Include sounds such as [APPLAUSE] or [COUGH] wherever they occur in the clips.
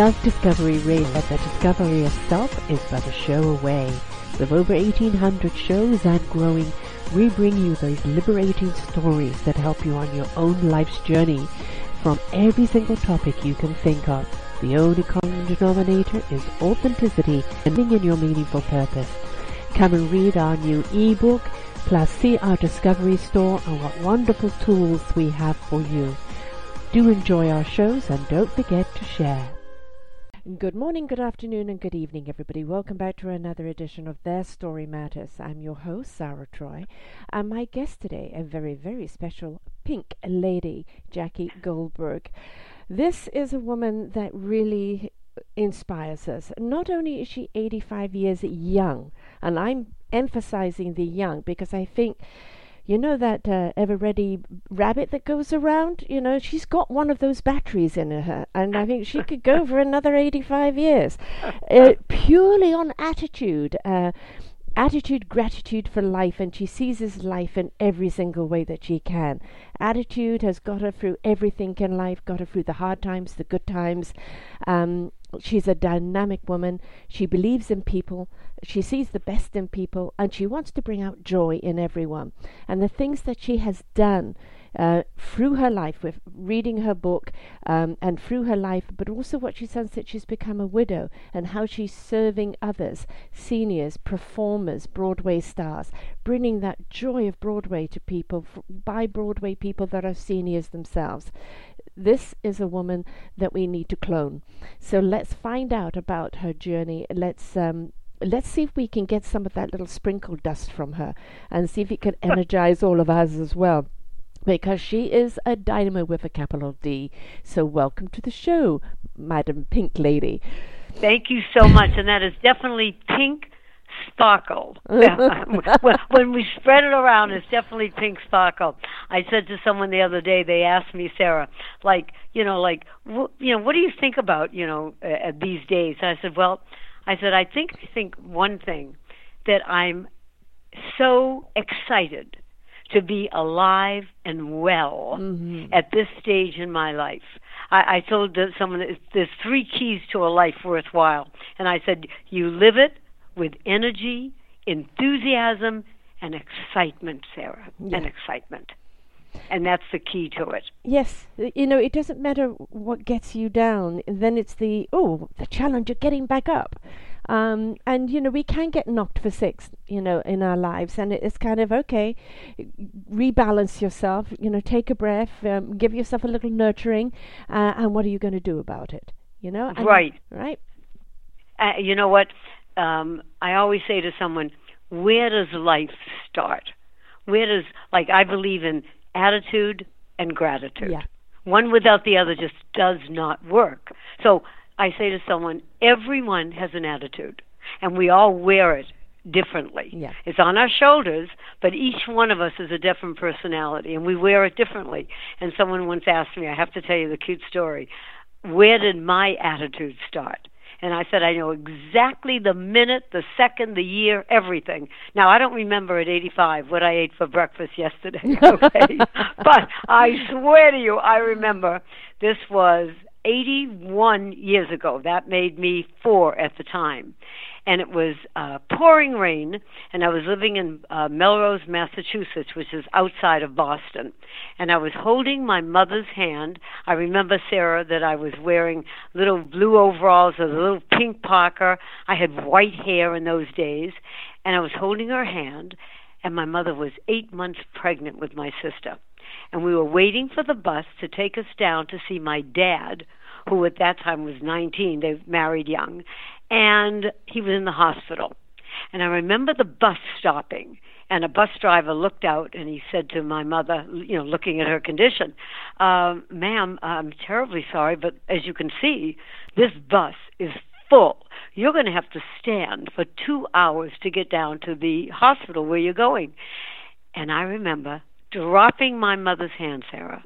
self-discovery radio that the discovery of self is but a show away. With over 1800 shows and growing, we bring you those liberating stories that help you on your own life's journey from every single topic you can think of. The only common denominator is authenticity and being in your meaningful purpose. Come and read our new ebook, plus see our discovery store and what wonderful tools we have for you. Do enjoy our shows and don't forget to share. Good morning, good afternoon, and good evening, everybody. Welcome back to another edition of Their Story Matters. I'm your host, Sarah Troy, and my guest today, a very, very special pink lady, Jackie Goldberg. This is a woman that really inspires us. Not only is she 85 years young, and I'm emphasizing the young because I think you know that uh, ever ready rabbit that goes around? You know she's got one of those batteries in her and i think she [LAUGHS] could go for another 85 years. Uh, purely on attitude uh, attitude gratitude for life and she seizes life in every single way that she can. Attitude has got her through everything in life got her through the hard times the good times um, she's a dynamic woman she believes in people she sees the best in people and she wants to bring out joy in everyone. And the things that she has done uh, through her life, with reading her book um, and through her life, but also what she's done since she's become a widow and how she's serving others, seniors, performers, Broadway stars, bringing that joy of Broadway to people f- by Broadway people that are seniors themselves. This is a woman that we need to clone. So let's find out about her journey. Let's um, let's see if we can get some of that little sprinkle dust from her and see if it can energize all of us as well. Because she is a dynamo with a capital D. So, welcome to the show, Madam Pink Lady. Thank you so much. and that is definitely pink sparkle. [LAUGHS] [LAUGHS] when we spread it around, it's definitely pink sparkle. I said to someone the other day, they asked me, Sarah, like, you know, like, wh- you know, what do you think about, you know, uh, these days? I said, well, I said, I think I think one thing that I'm so excited to be alive and well mm-hmm. at this stage in my life. I, I told someone there's three keys to a life worthwhile, and I said you live it with energy, enthusiasm, and excitement, Sarah, yeah. and excitement. And that's the key to it. Yes, you know, it doesn't matter what gets you down. Then it's the oh, the challenge of getting back up. Um, and you know we can get knocked for six, you know, in our lives, and it's kind of okay. Rebalance yourself, you know, take a breath, um, give yourself a little nurturing, uh, and what are you going to do about it? You know, and, right, right. Uh, you know what? Um, I always say to someone, "Where does life start? Where does like I believe in attitude and gratitude. Yeah. One without the other just does not work. So I say to someone, everyone has an attitude, and we all wear it differently. Yeah. It's on our shoulders, but each one of us is a different personality, and we wear it differently. And someone once asked me, I have to tell you the cute story, where did my attitude start? And I said, I know exactly the minute, the second, the year, everything. Now, I don't remember at 85 what I ate for breakfast yesterday, [LAUGHS] okay? [LAUGHS] but I swear to you, I remember this was 81 years ago. That made me four at the time and it was uh, pouring rain, and I was living in uh, Melrose, Massachusetts, which is outside of Boston. And I was holding my mother's hand. I remember, Sarah, that I was wearing little blue overalls, with a little pink parker. I had white hair in those days, and I was holding her hand, and my mother was eight months pregnant with my sister. And we were waiting for the bus to take us down to see my dad, who at that time was 19. They married young and he was in the hospital. And I remember the bus stopping, and a bus driver looked out and he said to my mother, you know, looking at her condition, um, "Ma'am, I'm terribly sorry, but as you can see, this bus is full. You're going to have to stand for two hours to get down to the hospital where you're going." And I remember dropping my mother's hand, Sarah,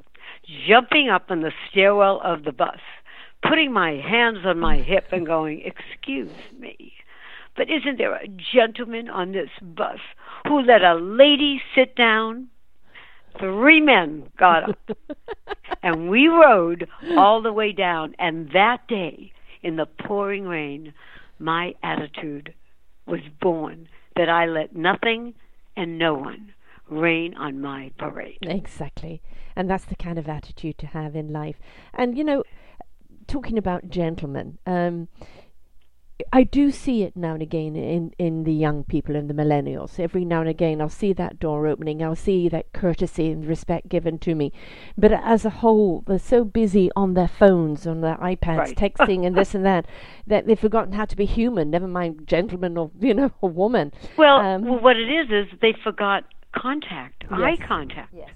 jumping up in the stairwell of the bus putting my hands on my hip and going, Excuse me, but isn't there a gentleman on this bus who let a lady sit down? Three men got up, [LAUGHS] and we rode all the way down. And that day, in the pouring rain, my attitude was born that I let nothing and no one rain on my parade. Exactly. And that's the kind of attitude to have in life. And, you know, talking about gentlemen, um, I do see it now and again in, in the young people and the millennials. Every now and again, I'll see that door opening. I'll see that courtesy and respect given to me. But as a whole, they're so busy on their phones, on their iPads, Right. texting and this [LAUGHS] and that, that they've forgotten how to be human. Never mind gentleman or you know [LAUGHS] a woman. Well, Um, well, what it is is they forgot contact, eye Yes. contact. Yes.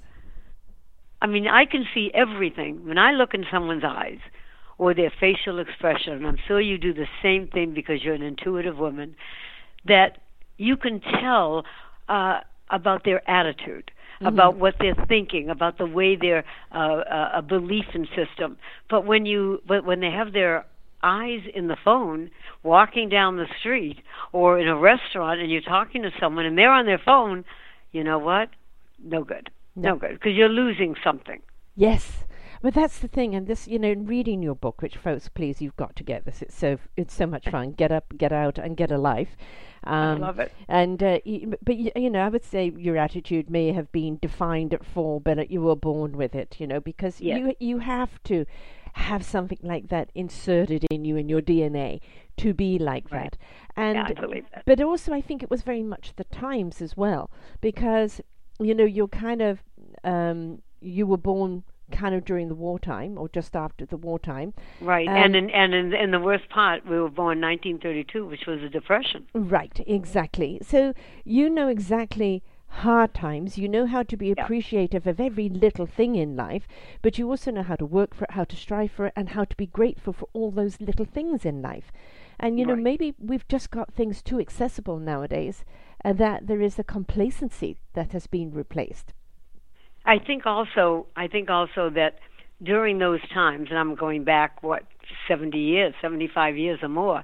I mean, I can see everything when I look in someone's eyes or their facial expression, and I'm sure you do the same thing because you're an intuitive woman, that you can tell uh, about their attitude. About what they're thinking, about the way their uh, uh, a belief in system. But when you, but when they have their eyes in the phone, walking down the street or in a restaurant, and you're talking to someone and they're on their phone, you know what? No good. No. No good because you're losing something. Yes, but that's the thing, and this, you know, in reading your book, which folks, please, you've got to get this. It's so it's so much fun. Get up, get out, and get a life. Um, love it. And uh, y- but you know, I would say your attitude may have been defined at four, but you were born with it. You know, because Yes. you you have to have something like that inserted in you in your DNA to be like Right. that. And yeah, I believe that. but also I think it was very much the times as well because you know you're kind of um, you were born kind of during the wartime or just after the wartime. Right, Um, and in, and in, in the worst part, we were born 1932, which was a depression. right exactly. So you know exactly hard times. You know how to be appreciative of every little thing in life but you also know how to work for it how to strive for it and how to be grateful for all those little things in life. And you know Right. maybe we've just got things too accessible nowadays and that there is a complacency that has been replaced I think also, I think also that during those times, and I'm going back what 70 years, 75 years or more,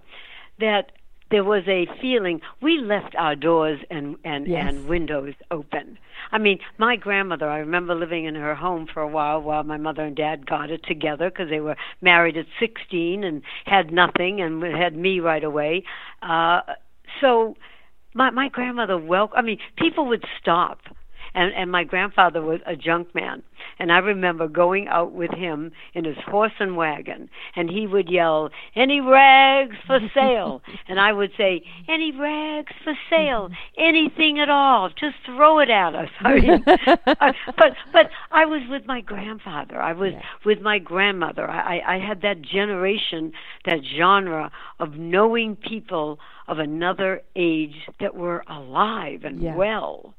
that there was a feeling we left our doors and and Yes. and windows open. I mean, my grandmother, I remember living in her home for a while while my mother and dad got it together because they were married at 16 and had nothing and had me right away. Uh so my my grandmother wel I mean, people would stop and and my grandfather was a junk man. And i remember going out with him in his horse and wagon and he would yell any rags for [LAUGHS] sale? And i would say any rags for sale? Anything at all? Just throw it at us. [LAUGHS] I mean but but i was with my grandfather. I was Yeah. with my grandmother. I i I had that generation that genre of knowing people of another age that were alive and Yeah. well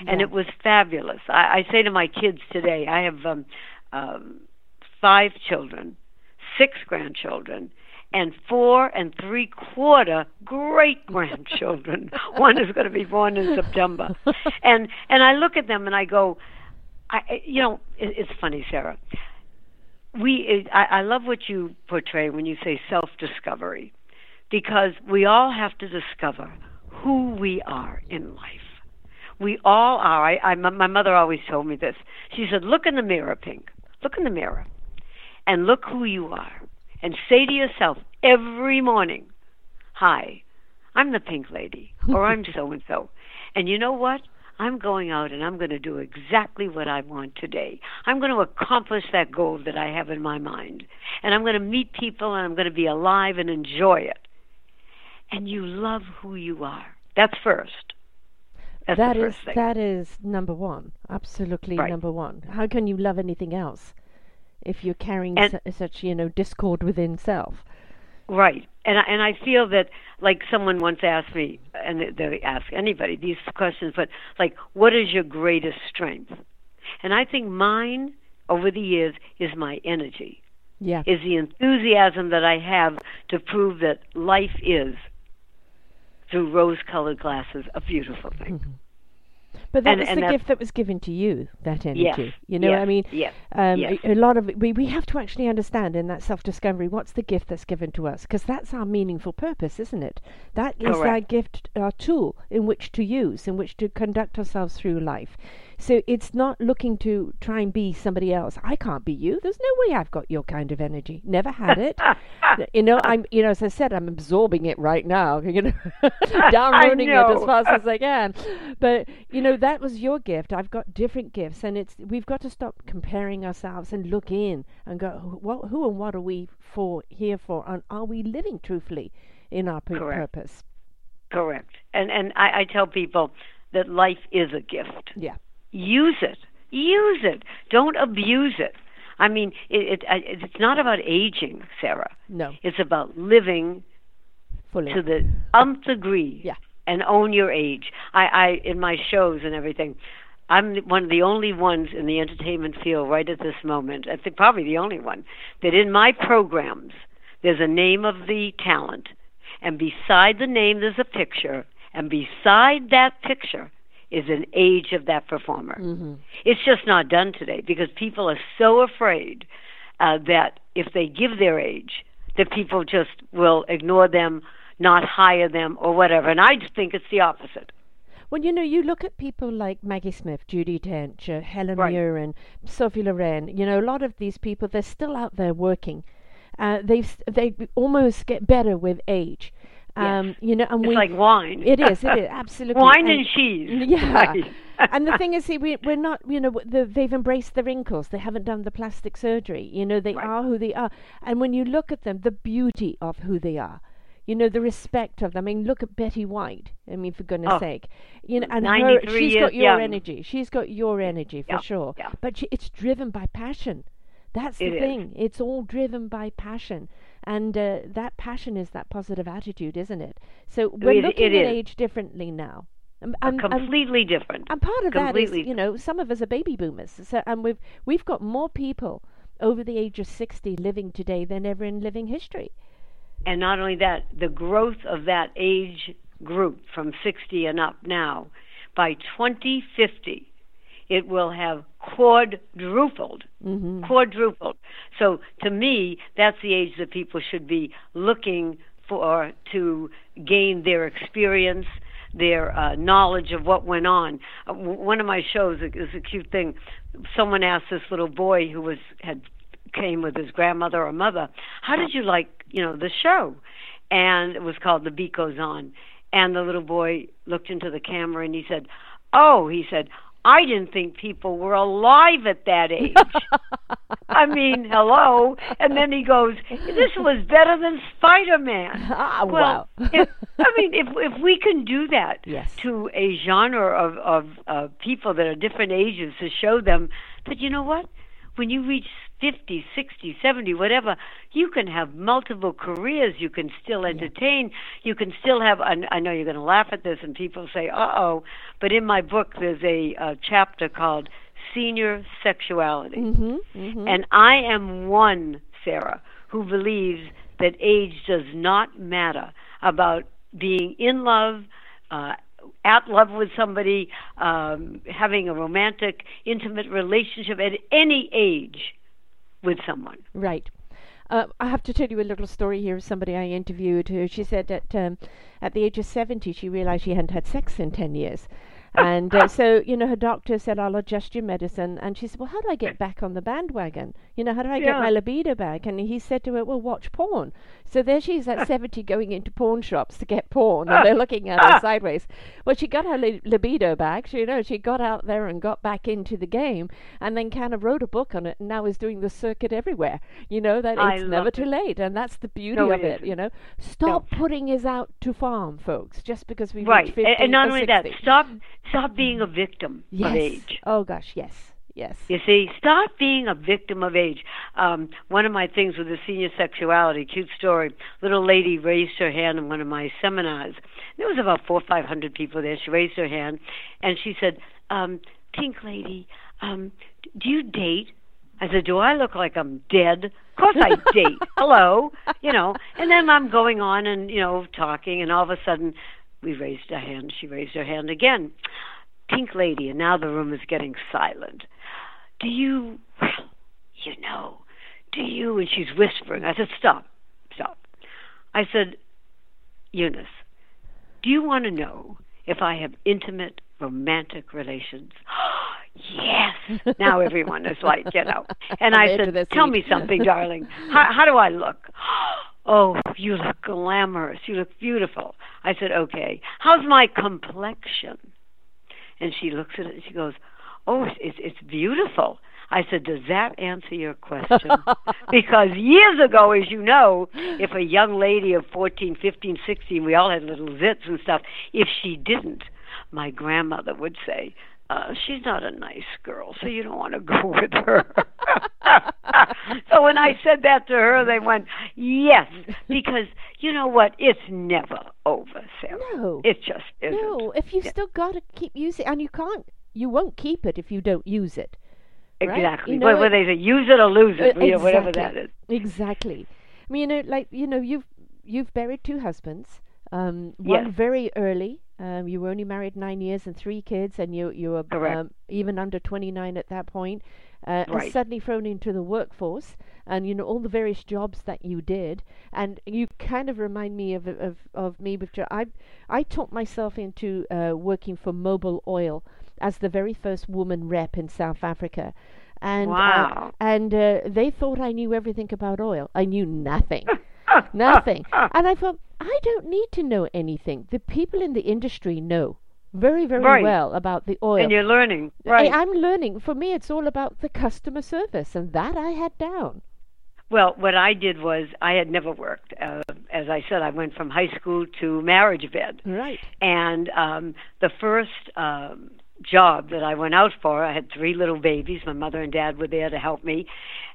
and Yeah. it was fabulous. I, I say to my kids today, I have um, um, five children, six grandchildren, and four and three quarter great [LAUGHS] grandchildren. One is going to be born in September, and and I look at them and I go, I I- you know, it, it's funny, Sarah. We it, I, I love what you portray when you say self discovery, because we all have to discover who we are in life. We all are. I, I my my mother always told me this. She said, "Look in the mirror, Pink. Look in the mirror, and look who you are, and say to yourself every morning, "Hi, I'm the Pink Lady, or I'm so and so." And you know what? I'm going out and I'm going to do exactly what I want today. I'm going to accomplish that goal that I have in my mind. And I'm going to meet people and I'm going to be alive and enjoy it. And you love who you are. That's first. That's That is that is number one. Absolutely Right. number one. How can you love anything else if you're carrying And- su- such you know discord within self? Right, and I, and I feel that like someone once asked me, and they, they ask anybody these questions, but like, what is your greatest strength? And I think mine over the years is my energy, Yeah. is the enthusiasm that I have to prove that life is through rose-colored glasses a beautiful thing. But that and- was and the gift that was given to you, that energy. Yes, You know, I mean, yes, um, yes. a, a lot of it, we, we have to actually understand in that self discovery what's the gift that's given to us, because that's our meaningful purpose, isn't it? That is our gift, our tool in which to use, in which to conduct ourselves through life. So it's not looking to try and be somebody else. I can't be you. There's no way I've got your kind of energy. Never had it. [LAUGHS] you know, I'm you know, as I said, I'm absorbing it right now, [LAUGHS] you know, [LAUGHS] downloading it as fast as I can. But, you know, that was your gift. I've got different gifts and it's we've got to stop comparing ourselves and look in and go, well, who and what are we for here for and are we living truthfully in our p- purpose? Correct. And and I, I tell people that life is a gift. Yeah. Use it. Use it. Don't abuse it. I mean, it, it it's not about aging, Sarah. No. It's about living Fully. to the umph degree. Yeah. And own your age. I, I in my shows and everything. I'm one of the only ones in the entertainment field right at this moment. I think probably the only one that in my programs there's a name of the talent, and beside the name there's a picture, and beside that picture is an age of that performer. Mm-hmm. It's just not done today because people are so afraid uh, that if they give their age, that people just will ignore them, not hire them, or whatever. And I just think it's the opposite. Well, you know, you look at people like Maggie Smith, Judi Dench, uh, Helen Right. Mirren, Sophie Loren. You know, a lot of these people, they're still out there working. Uh, they've they almost get better with age. Um, You know, and It's we like wine. it is it is [LAUGHS] absolutely wine and- and cheese. [LAUGHS] Yeah. Right. and the thing is, see, we, [LAUGHS] we're not, you know, the, they've embraced the wrinkles. They haven't done the plastic surgery. You know, they Right. are who they are. And when you look at them, the beauty of who they are, you know, the respect of them. I mean, look at Betty White. I mean, for goodness Oh, sake, you know, and her, 93 she's got your young. energy. She's got your energy for Yeah, sure. yeah. But she, it's driven by passion. That's the It is. thing. It's all driven by passion. And uh, that passion is that positive attitude, isn't it? So we're It- looking it at is. age differently now. And, and, and completely different. and part of that is, you know, some of us are baby boomers, so and we've we've got more people over the age of sixty living today than ever in living history. And not only that, the growth of that age group from 60 and up now, by 2050, it will have quadrupled. Mm-hmm. Quadrupled. So to me, that's the age that people should be looking for to gain their experience, their uh, knowledge of what went on. Uh, w- one of my shows is a cute thing. Someone asked this little boy who was had came with his grandmother or mother, "How did you like, you know, the show?" And it was called The Beat Goes On. And the little boy looked into the camera and he said, "Oh," he said, "I didn't think people were alive at that age." [LAUGHS] I mean, hello. And then he goes, "This was better than Spider-Man." [LAUGHS] Ah, well, wow. if, I mean, if if we can do that Yes. to a genre of of uh, people that are different ages to show them that you know what, when you reach 50, 60, 70, whatever, you can have multiple careers. You can still entertain. You can still have. I I know you're going to laugh at this, and people say, "Uh oh," but in my book, there's a, uh chapter called "Senior Sexuality." Mm-hmm, mm-hmm. And I am one, Sarah, who believes that age does not matter about being in love, uh, at love with somebody, um, having a romantic, intimate relationship at any age with someone. Right. Uh, I have to tell you a little story here of somebody I interviewed who she said that um, at the age of 70 she realized she hadn't had sex in 10 years. [LAUGHS] And uh, so, you know, her doctor said, I'll adjust your medicine. And she said, Well, how do I get back on the bandwagon? You know, how do I get my libido back? And he said to her, Well, watch porn. So there she is at [LAUGHS] 70 going into pawn shops to get porn, and they're looking at her [LAUGHS] sideways. Well, she got her li- libido back. She, you know, she got out there and got back into the game, and then kind of wrote a book on it, and now is doing the circuit everywhere. You know, that I it's never it. too late, and that's the beauty No, of it it, you know. Stop putting us out to farm, folks, just because we've right. reached 50 And, and not only that, stop stop being a victim yes. of age. Oh, gosh, yes, yes. You see, stop being a victim of age. Um, one of my things with the senior sexuality, cute story. Little lady raised her hand in one of my seminars. There was about four or five hundred people there. She raised her hand, and she said, um, "Pink lady, um, do you date?" I said, "Do I look like I'm dead?" Of course I [LAUGHS] date. Hello, you know. And then I'm going on and you know talking, and all of a sudden, we raised a hand. She raised her hand again. Pink lady, and now the room is getting silent. Do you, well, you know, do you? And she's whispering. I said, stop, stop. I said, Eunice, do you want to know if I have intimate romantic relations? [GASPS] yes. Now everyone is like, you know. [LAUGHS] And I said, tell week." me something, [LAUGHS] darling. How, how do I look? [GASPS] Oh, you look glamorous. You look beautiful. I said, okay. How's my complexion? And she looks at it and she goes, oh, it's it's, beautiful. I said, does that answer your question? [LAUGHS] because years ago, as you know, if a young lady of fourteen, fifteen, sixteen, we all had little zits and stuff, if she didn't, my grandmother would say, uh, she's not a nice girl, so you don't want to go [LAUGHS] with her. [LAUGHS] so when I said that to her, they went, yes, because you know what? It's never over, Sarah. No. It just isn't. No, if you've still got to keep using, and you can't, you won't keep it if you don't use it. right? Exactly. You know they say, use it or lose it, Uh, you know, whatever that is. exactly. I mean, you know, like you know, you've you've buried two husbands. Um, one Yes. very early. Um, you were only married nine years and three kids, and you you were um, even under twenty nine at that point, uh, and Right. suddenly thrown into the workforce, and you know all the various jobs that you did, and you kind of remind me of of, of me. Because I I taught myself into uh, working for Mobil Oil as the very first woman rep in South Africa. And uh, and uh, they thought I knew everything about oil. I knew nothing, [LAUGHS] nothing. And I thought I don't need to know anything. The people in the industry know very, very Right. well about the oil. And you're learning. I- Right. I'm learning. For me, it's all about the customer service, and that I had down. Well, what I did was I had never worked. Uh, as I said, I went from high school to marriage bed. Right. And um, the first um, job that I went out for, I had three little babies. My mother and dad were there to help me.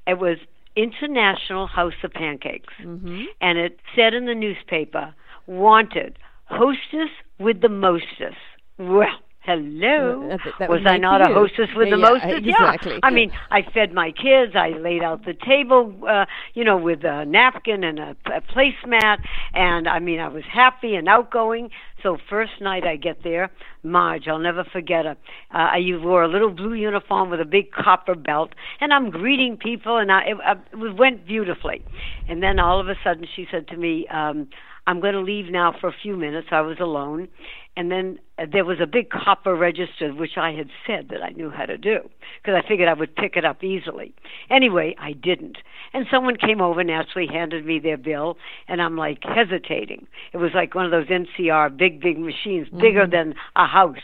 It was International House of Pancakes. Mm-hmm. And it said in the newspaper, wanted hostess with the mostest. Well, hello. That was I not for a hostess with the Yeah, mostest? exactly. Yeah. I mean, I fed my kids. I laid out the table, uh, you know, with a napkin and a, a placemat. And I mean, I was happy and outgoing. So first night I get there, Marge, I'll never forget her. Uh, I wore a little blue uniform with a big copper belt, and I'm greeting people, and I, it, uh, it went beautifully. And then all of a sudden she said to me, um, I'm going to leave now for a few minutes. I was alone. And then uh, there was a big copper register, which I had said that I knew how to do because I figured I would pick it up easily. Anyway, I didn't. And someone came over and actually handed me their bill, and I'm like hesitating. It was like one of those NCR big, big machines, bigger than a house.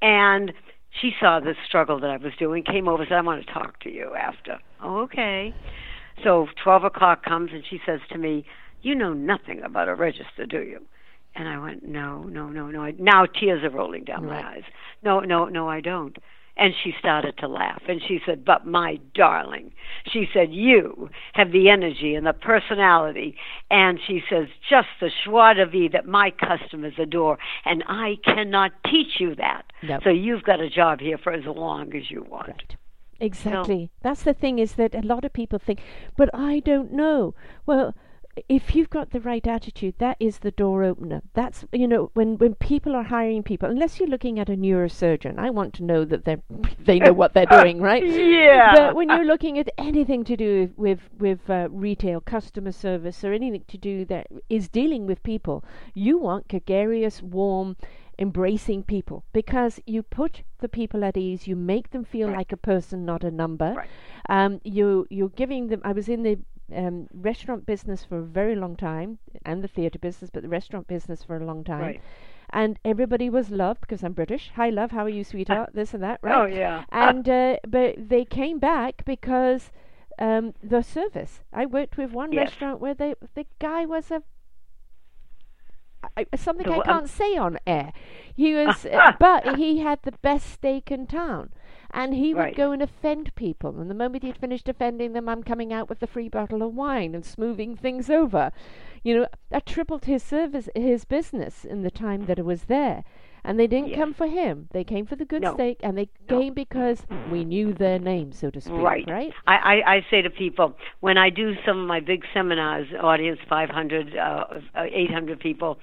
And she saw the struggle that I was doing, came over said, I want to talk to you after. Oh, okay. So 12 o'clock comes, and she says to me, You know nothing about a register, do you? And I went, No, no, no, no. I, now tears are rolling down my eyes. No, no, no, I don't. And she started to laugh. And she said, But my darling, she said, You have the energy and the personality. And she says, Just the joie de vivre that my customers adore. And I cannot teach you that. Nope. So you've got a job here for as long as you want. Right. Exactly. That's the thing is that a lot of people think, but I don't know. Well, if you've got the right attitude, that is the door opener. That's you know when when people are hiring people, unless you're looking at a neurosurgeon, I want to know that they [LAUGHS] they know what they're [LAUGHS] doing, right? Yeah. But when you're looking at anything to do with with uh, retail, customer service, or anything to do that is dealing with people, you want gregarious, warm, embracing people because you put the people at ease. You make them feel Right. like a person, not a number. Right. Um, you you're giving them. I was in the um, restaurant business for a very long time, and the theatre business, but the restaurant business for a long time. Right. And everybody was loved because I'm British. Hi, love. How are you, sweetheart? [LAUGHS] this and that, right? Oh, yeah. [LAUGHS] and uh, but they came back because um, the service. I worked with one Yes. restaurant where they the guy was a I, something I can't say on air. He was, uh, [LAUGHS] but he had the best steak in town, and he would go and offend people. And the moment he'd finished offending them, I'm coming out with a free bottle of wine and smoothing things over. You know, that tripled his service, his business in the time that it was there. And they didn't Yes. come for him. They came for the good No. steak, and they No. came because we knew their name, so to speak. Right. Right. I, I, I say to people when I do some of my big seminars, audience 500, uh, uh, 800 people,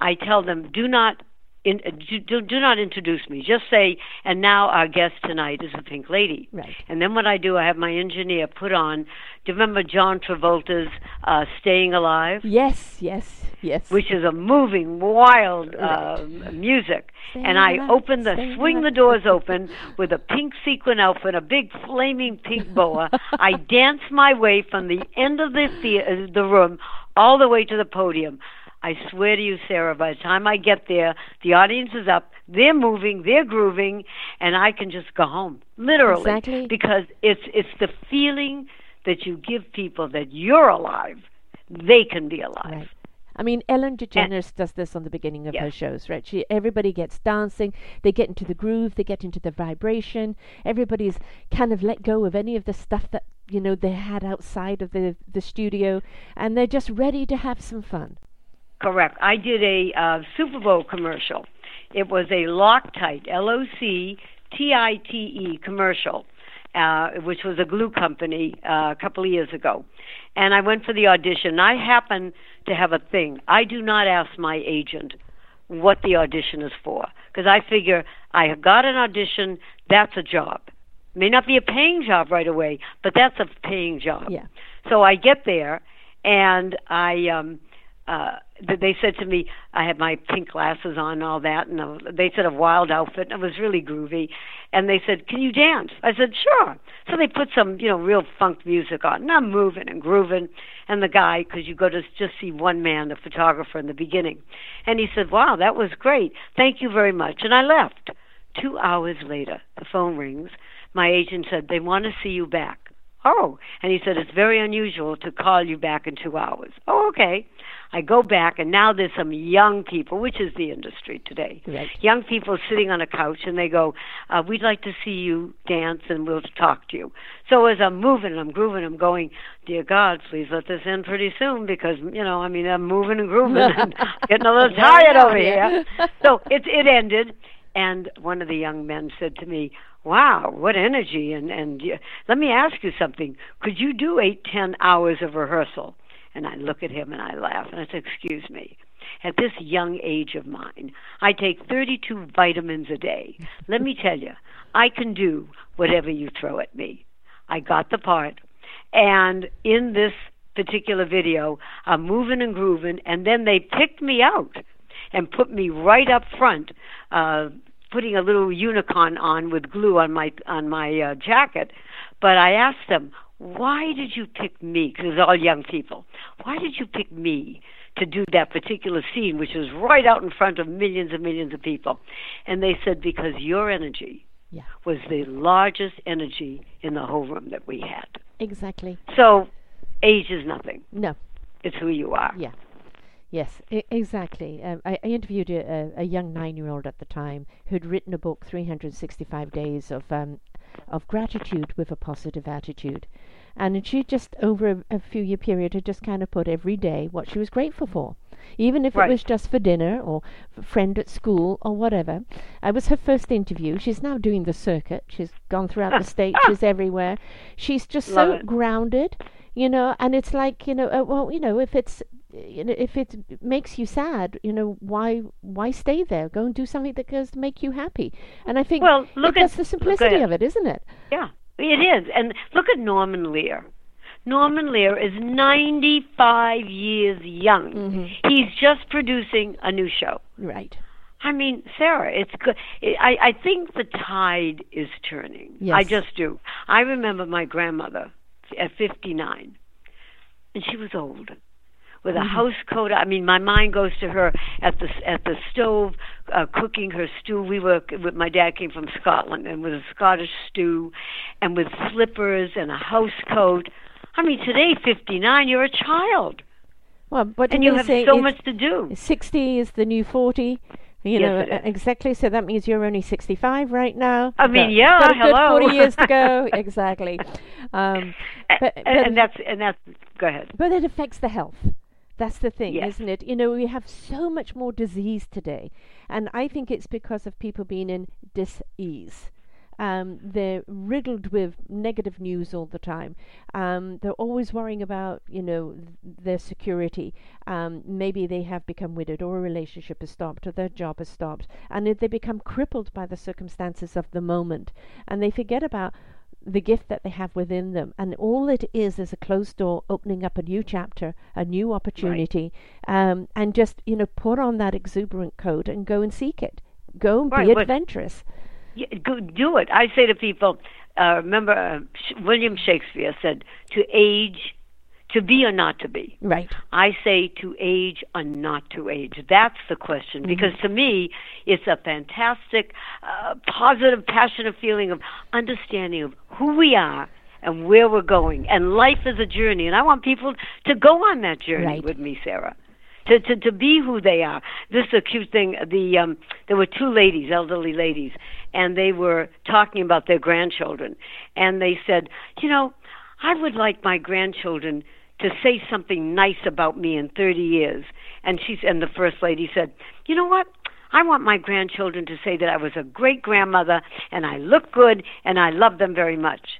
I tell them do not in, do, do not introduce me. Just say, and now our guest tonight is a pink lady. Right. And then what I do, I have my engineer put on. Do you remember John Travolta's uh, "Staying Alive"? Yes, yes, yes. Which is a moving, wild uh, Right. music. Staying and I alive, open the swing the doors [LAUGHS] open with a pink sequin outfit, a big flaming pink boa. I dance my way from the end of the the, uh, the room all the way to the podium. I swear to you, Sarah, by the time I get there, the audience is up, they're moving, they're grooving, and I can just go home. Literally. Exactly. Because it's it's the feeling that you give people that you're alive, they can be alive. Right. I mean, Ellen DeGeneres does this on the beginning of her shows, right? She, everybody gets dancing, they get into the groove, they get into the vibration. Everybody's kind of let go of any of the stuff that you know they had outside of the the studio, and they're just ready to have some fun. Correct. I did a uh, Super Bowl commercial. It was a Loctite, L O C T I T E commercial, uh, which was a glue company uh, a couple of years ago. And I went for the audition. I happen to have a thing. I do not ask my agent what the audition is for because I figure I have got an audition. That's a job. May not be a paying job right away, but that's a paying job. Yeah. So I get there, and I um, uh, th- they said to me, I had my pink glasses on and all that, and they said a wild outfit, and it was really groovy. And they said, "Can you dance?" I said, "Sure." So they put some, you know, real funk music on, and I'm moving and grooving. And the guy, because you go to just see one man, the photographer, in the beginning, and he said, "Wow, that was great. Thank you very much." And I left. Two hours later, the phone rings. My agent said they want to see you back. Oh, and he said it's very unusual to call you back in two hours. Oh, okay. I go back, and now there's some young people, which is the industry today. Right. Young people sitting on a couch, and they go, uh, "We'd like to see you dance, and we'll talk to you." So as I'm moving, and I'm grooving, I'm going, "Dear God, please let this end pretty soon," because you know, I mean, I'm moving and grooving, and [LAUGHS] getting a little tired over here. [LAUGHS] So it it ended, and one of the young men said to me, "Wow, what energy!" And and y- let me ask you something. Could you do eight, ten hours of rehearsal? And I look at him and I laugh and I say, "Excuse me." At this young age of mine, I take 32 vitamins a day. Let me tell you, I can do whatever you throw at me. I got the part. And in this particular video, I'm moving and grooving, and then they picked me out and put me right up front, uh, putting a little unicorn on with glue on my on my uh, jacket. But I asked them, "Why did you pick me?" Because it's all young people. Why did you pick me to do that particular scene, which was right out in front of millions and millions of people? And they said, "Because your energy." Yeah. Was the largest energy in the whole room that we had. Exactly. So, age is nothing. No. It's who you are. Yeah. Yes, I- exactly. Um, I, I interviewed a, a, young nine-year-old at the time who'd written a book, 365 Days of um, of Gratitude with a Positive Attitude, and she just over a, a few year period had just kind of put every day what she was grateful for, even if Right. it was just for dinner or a friend at school or whatever. It was her first interview. She's now doing the circuit. She's gone throughout the [LAUGHS] state. She's everywhere. She's just Love so it. grounded, you know. And it's like you know, uh, well, you know, if it's if it makes you sad, you know, why why stay there? Go and do something that goes to make you happy. And I think Well, look at- that's the simplicity ahead. of it, isn't it? Yeah, it is. And look at Norman Lear. Norman Lear is 95 years young. Mhm. He's just producing a new show. Right. I mean, Sarah, it's good. I I think the tide is turning. Yes. I just do. I remember my grandmother at 59, and she was old, with a Mhm. house coat. I mean, my mind goes to her at the at the stove uh, cooking her stew. We were with my dad came from Scotland and with a Scottish stew, and with slippers and a house coat. I mean, today, 59, you're a child, Well, but and you have so much to do. 60 is the new 40. You Yes, know, exactly. So that means you're only 65 right now. I mean, yeah, got a good hello. 40 years to go. [LAUGHS] exactly. Um, but, and, but, and that's and that's go ahead. but it affects the health. That's the thing, Yes. isn't it? You know, we have so much more disease today. And I think it's because of people being in dis-ease. Um, they're riddled with negative news all the time. Um, they're always worrying about, you know, th- their security. Um, maybe they have become widowed, or a relationship has stopped, or their job has stopped, and they become crippled by the circumstances of the moment, and they forget about the gift that they have within them. And all it is is a closed door opening up a new chapter, a new opportunity, right. um, and just, you know, put on that exuberant coat and go and seek it. Go and right, be adventurous. Yeah, go do it. I say to people, uh, remember uh, William Shakespeare said, to age to be or not to be. Right. I say to age or not to age. That's the question. Mm-hmm. Because to me, it's a fantastic, uh, positive, passionate feeling of understanding of who we are and where we're going. And life is a journey. And I want people to go on that journey right. with me, Sarah. To, to to be who they are. This is a cute thing. The um, there were two ladies, elderly ladies, and they were talking about their grandchildren, and they said, you know, I would like my grandchildren to say something nice about me in 30 years. And she and the first lady said, "You know what? I want my grandchildren to say that I was a great grandmother and I look good and I love them very much."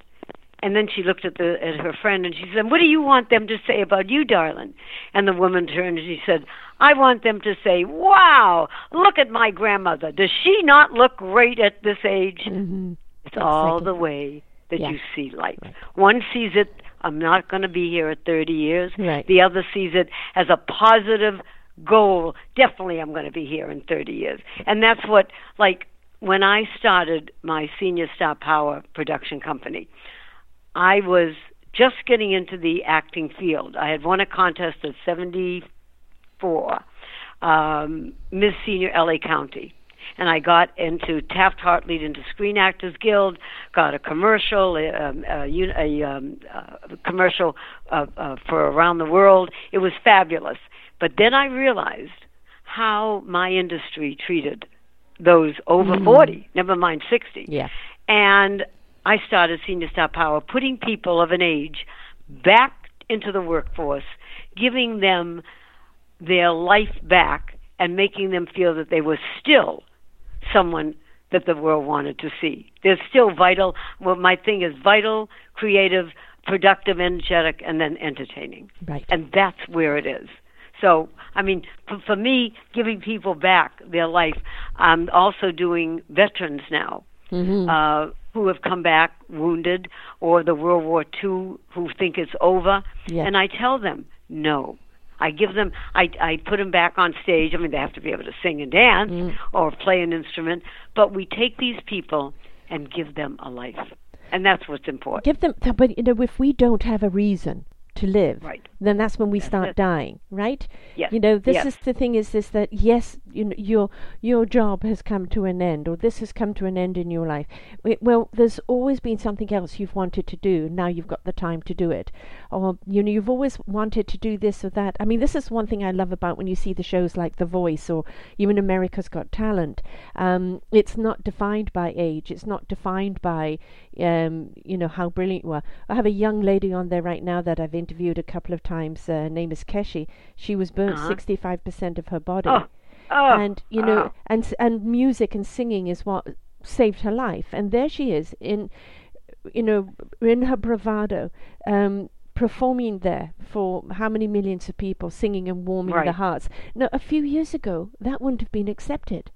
And then she looked at the at her friend and she said, "What do you want them to say about you, darling?" And the woman turned and she said, "I want them to say, "Wow, look at my grandmother. Does she not look great at this age?" Mm-hmm. It's all the way that yeah. you see life. Right. One sees it I'm not going to be here at 30 years. Right. The other sees it as a positive goal. Definitely, I'm going to be here in 30 years. And that's what, like, when I started my Senior Star Power production company, I was just getting into the acting field. I had won a contest at 74, um, Miss Senior LA County and I got into Taft Hartley into Screen Actors Guild, got a commercial, a, um, a, a, um, a commercial uh, uh, for around the world. It was fabulous. But then I realized how my industry treated those over mm-hmm. 40, never mind 60. Yeah. And I started Senior Star Power, putting people of an age back into the workforce, giving them their life back and making them feel that they were still someone that the world wanted to see. They're still vital. Well, my thing is vital, creative, productive, energetic, and then entertaining. Right. And that's where it is. So, I mean, for, for me, giving people back their life, I'm also doing veterans now mm-hmm. uh, who have come back wounded or the World War II who think it's over. Yes. And I tell them, no, I give them, I, I put them back on stage. I mean, they have to be able to sing and dance mm. or play an instrument, but we take these people and give them a life. And that's what's important. Give them, but you know, if we don't have a reason, to live, right. Then that's when we start dying, right? Yes. You know, this yes. is the thing is this that yes, you know, your your job has come to an end, or this has come to an end in your life. Well, there's always been something else you've wanted to do. Now you've got the time to do it, or you know, you've always wanted to do this or that. I mean, this is one thing I love about when you see the shows like The Voice or even America's Got Talent. Um, it's not defined by age. It's not defined by um, you know how brilliant you are. I have a young lady on there right now that I've interviewed a couple of times. Uh, her name is Kechi. She was burnt uh-huh. 65 percent of her body, oh. Oh. and you know, and and music and singing is what saved her life. And there she is in, you know, in her bravado. Um, performing there for how many millions of people, singing and warming right. the hearts. Now, a few years ago, that wouldn't have been accepted.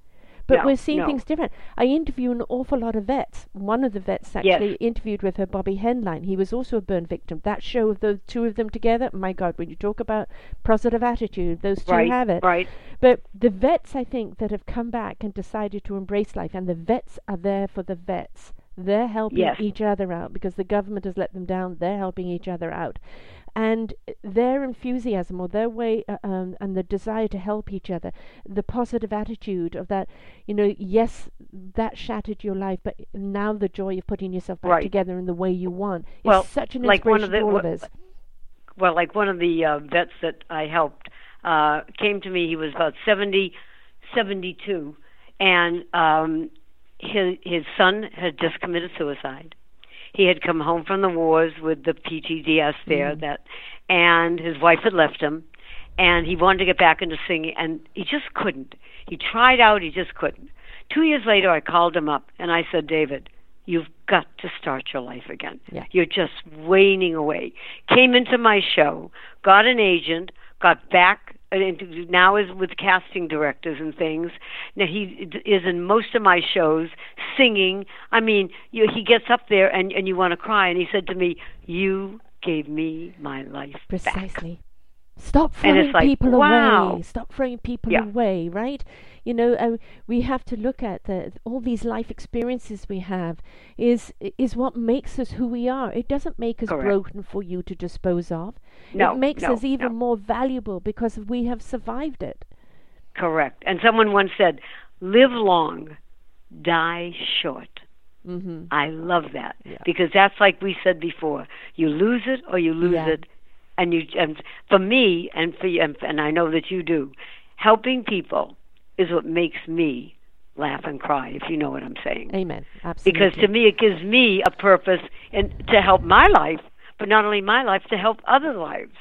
But no, we're seeing no. things different. I interview an awful lot of vets. One of the vets actually yes. interviewed with her, Bobby Henline. He was also a burn victim. That show of the two of them together, my God, when you talk about positive attitude, those two right, have it. Right. But the vets, I think, that have come back and decided to embrace life, and the vets are there for the vets. They're helping yes. each other out because the government has let them down. They're helping each other out and their enthusiasm or their way uh, um, and the desire to help each other the positive attitude of that you know yes that shattered your life but now the joy of putting yourself back right. together in the way you want is well, such an like inspiration one of the, to all of us well like one of the uh, vets that i helped uh, came to me he was about 70 72 and um, his his son had just committed suicide he had come home from the wars with the PTDS there Mm. that and his wife had left him and he wanted to get back into singing and he just couldn't. He tried out, he just couldn't. 2 years later I called him up and I said, "David, you've got to start your life again. Yeah. You're just waning away. Came into my show, got an agent, got back now is with casting directors and things. Now he is in most of my shows singing. I mean, you, he gets up there and and you want to cry. And he said to me, "You gave me my life Precisely. back." Stop throwing like, people wow. away. Stop throwing people Yeah. away, right? You know, uh, we have to look at the all these life experiences we have is is what makes us who we are. It doesn't make us Correct. broken for you to dispose of. No, it makes no, us even no. more valuable because we have survived it. Correct. And someone once said, "Live long, die short." hmm I love that Yeah. because that's like we said before. You lose it or you lose Yeah. it, and you. And for me, and for you, and, and I know that you do, helping people is what makes me laugh and cry. If you know what I'm saying. Amen. Absolutely. Because to me, it gives me a purpose and to help my life, but not only my life, to help other lives,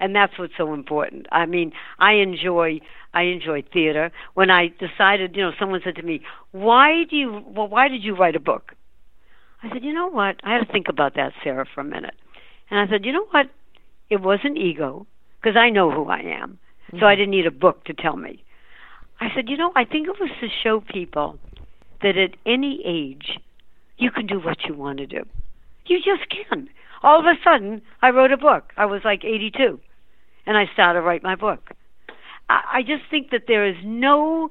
and that's what's so important. I mean, I enjoy I enjoy theater. When I decided, you know, someone said to me, "Why do you? Well, why did you write a book?" I said, "You know what? I had to think about that, Sarah, for a minute." And I said, "You know what? It wasn't ego, because I know who I am, so I mm-hmm. didn't need a book to tell me." I said, "You know, I think it was to show people that at any age you can do what you want to do. You just can. All of a sudden, I wrote a book. I was like 82, and I started to write my book. I, I just think that there is no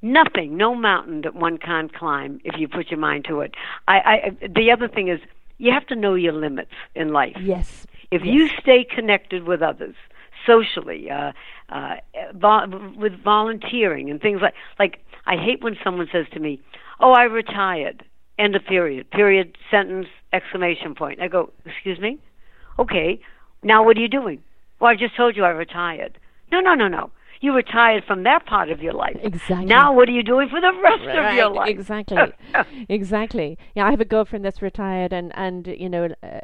nothing, no mountain that one can't climb if you put your mind to it. I, I the other thing is you have to know your limits in life. yes. If yes. you stay connected with others socially, uh, uh, vol- with volunteering and things like like I hate when someone says to me, "Oh, I retired." End of period. Period. Sentence. Exclamation point. I go, "Excuse me." Okay. Now what are you doing? Well, I just told you I retired. No, no, no, no. You retired from that part of your life. Exactly. Now what are you doing for the rest of your life? Exactly, [LAUGHS] exactly. Yeah, I have a girlfriend that's retired, and and you know uh,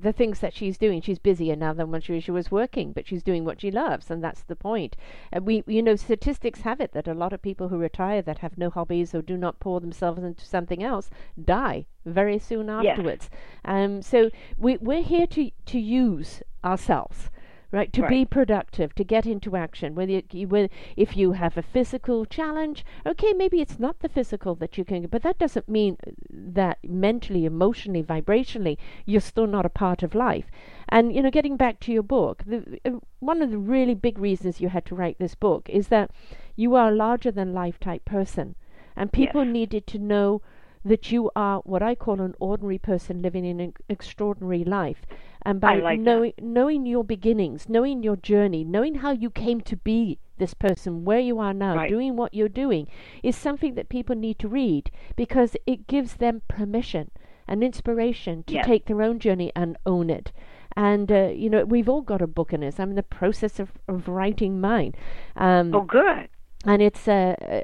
the things that she's doing, she's busier now than when she, she was working, but she's doing what she loves, and that's the point. Uh, we, you know, statistics have it that a lot of people who retire that have no hobbies or do not pour themselves into something else die very soon Yes. afterwards. Um, so we we're here to to use ourselves right to be productive to get into action whether you, you whether, if you have a physical challenge okay maybe it's not the physical that you can but that doesn't mean that mentally emotionally vibrationally you're still not a part of life and you know getting back to your book the, uh, one of the really big reasons you had to write this book is that you are a larger than life type person and people Yes. needed to know that you are what I call an ordinary person living in an extraordinary life. And by like knowing knowing your beginnings, knowing your journey, knowing how you came to be this person, where you are now, Right. doing what you're doing, is something that people need to read because it gives them permission and inspiration to Yes. take their own journey and own it. And uh, you know, we've all got a book in us. I'm in the process of, of writing mine. Um, Oh, good. and it's uh, uh,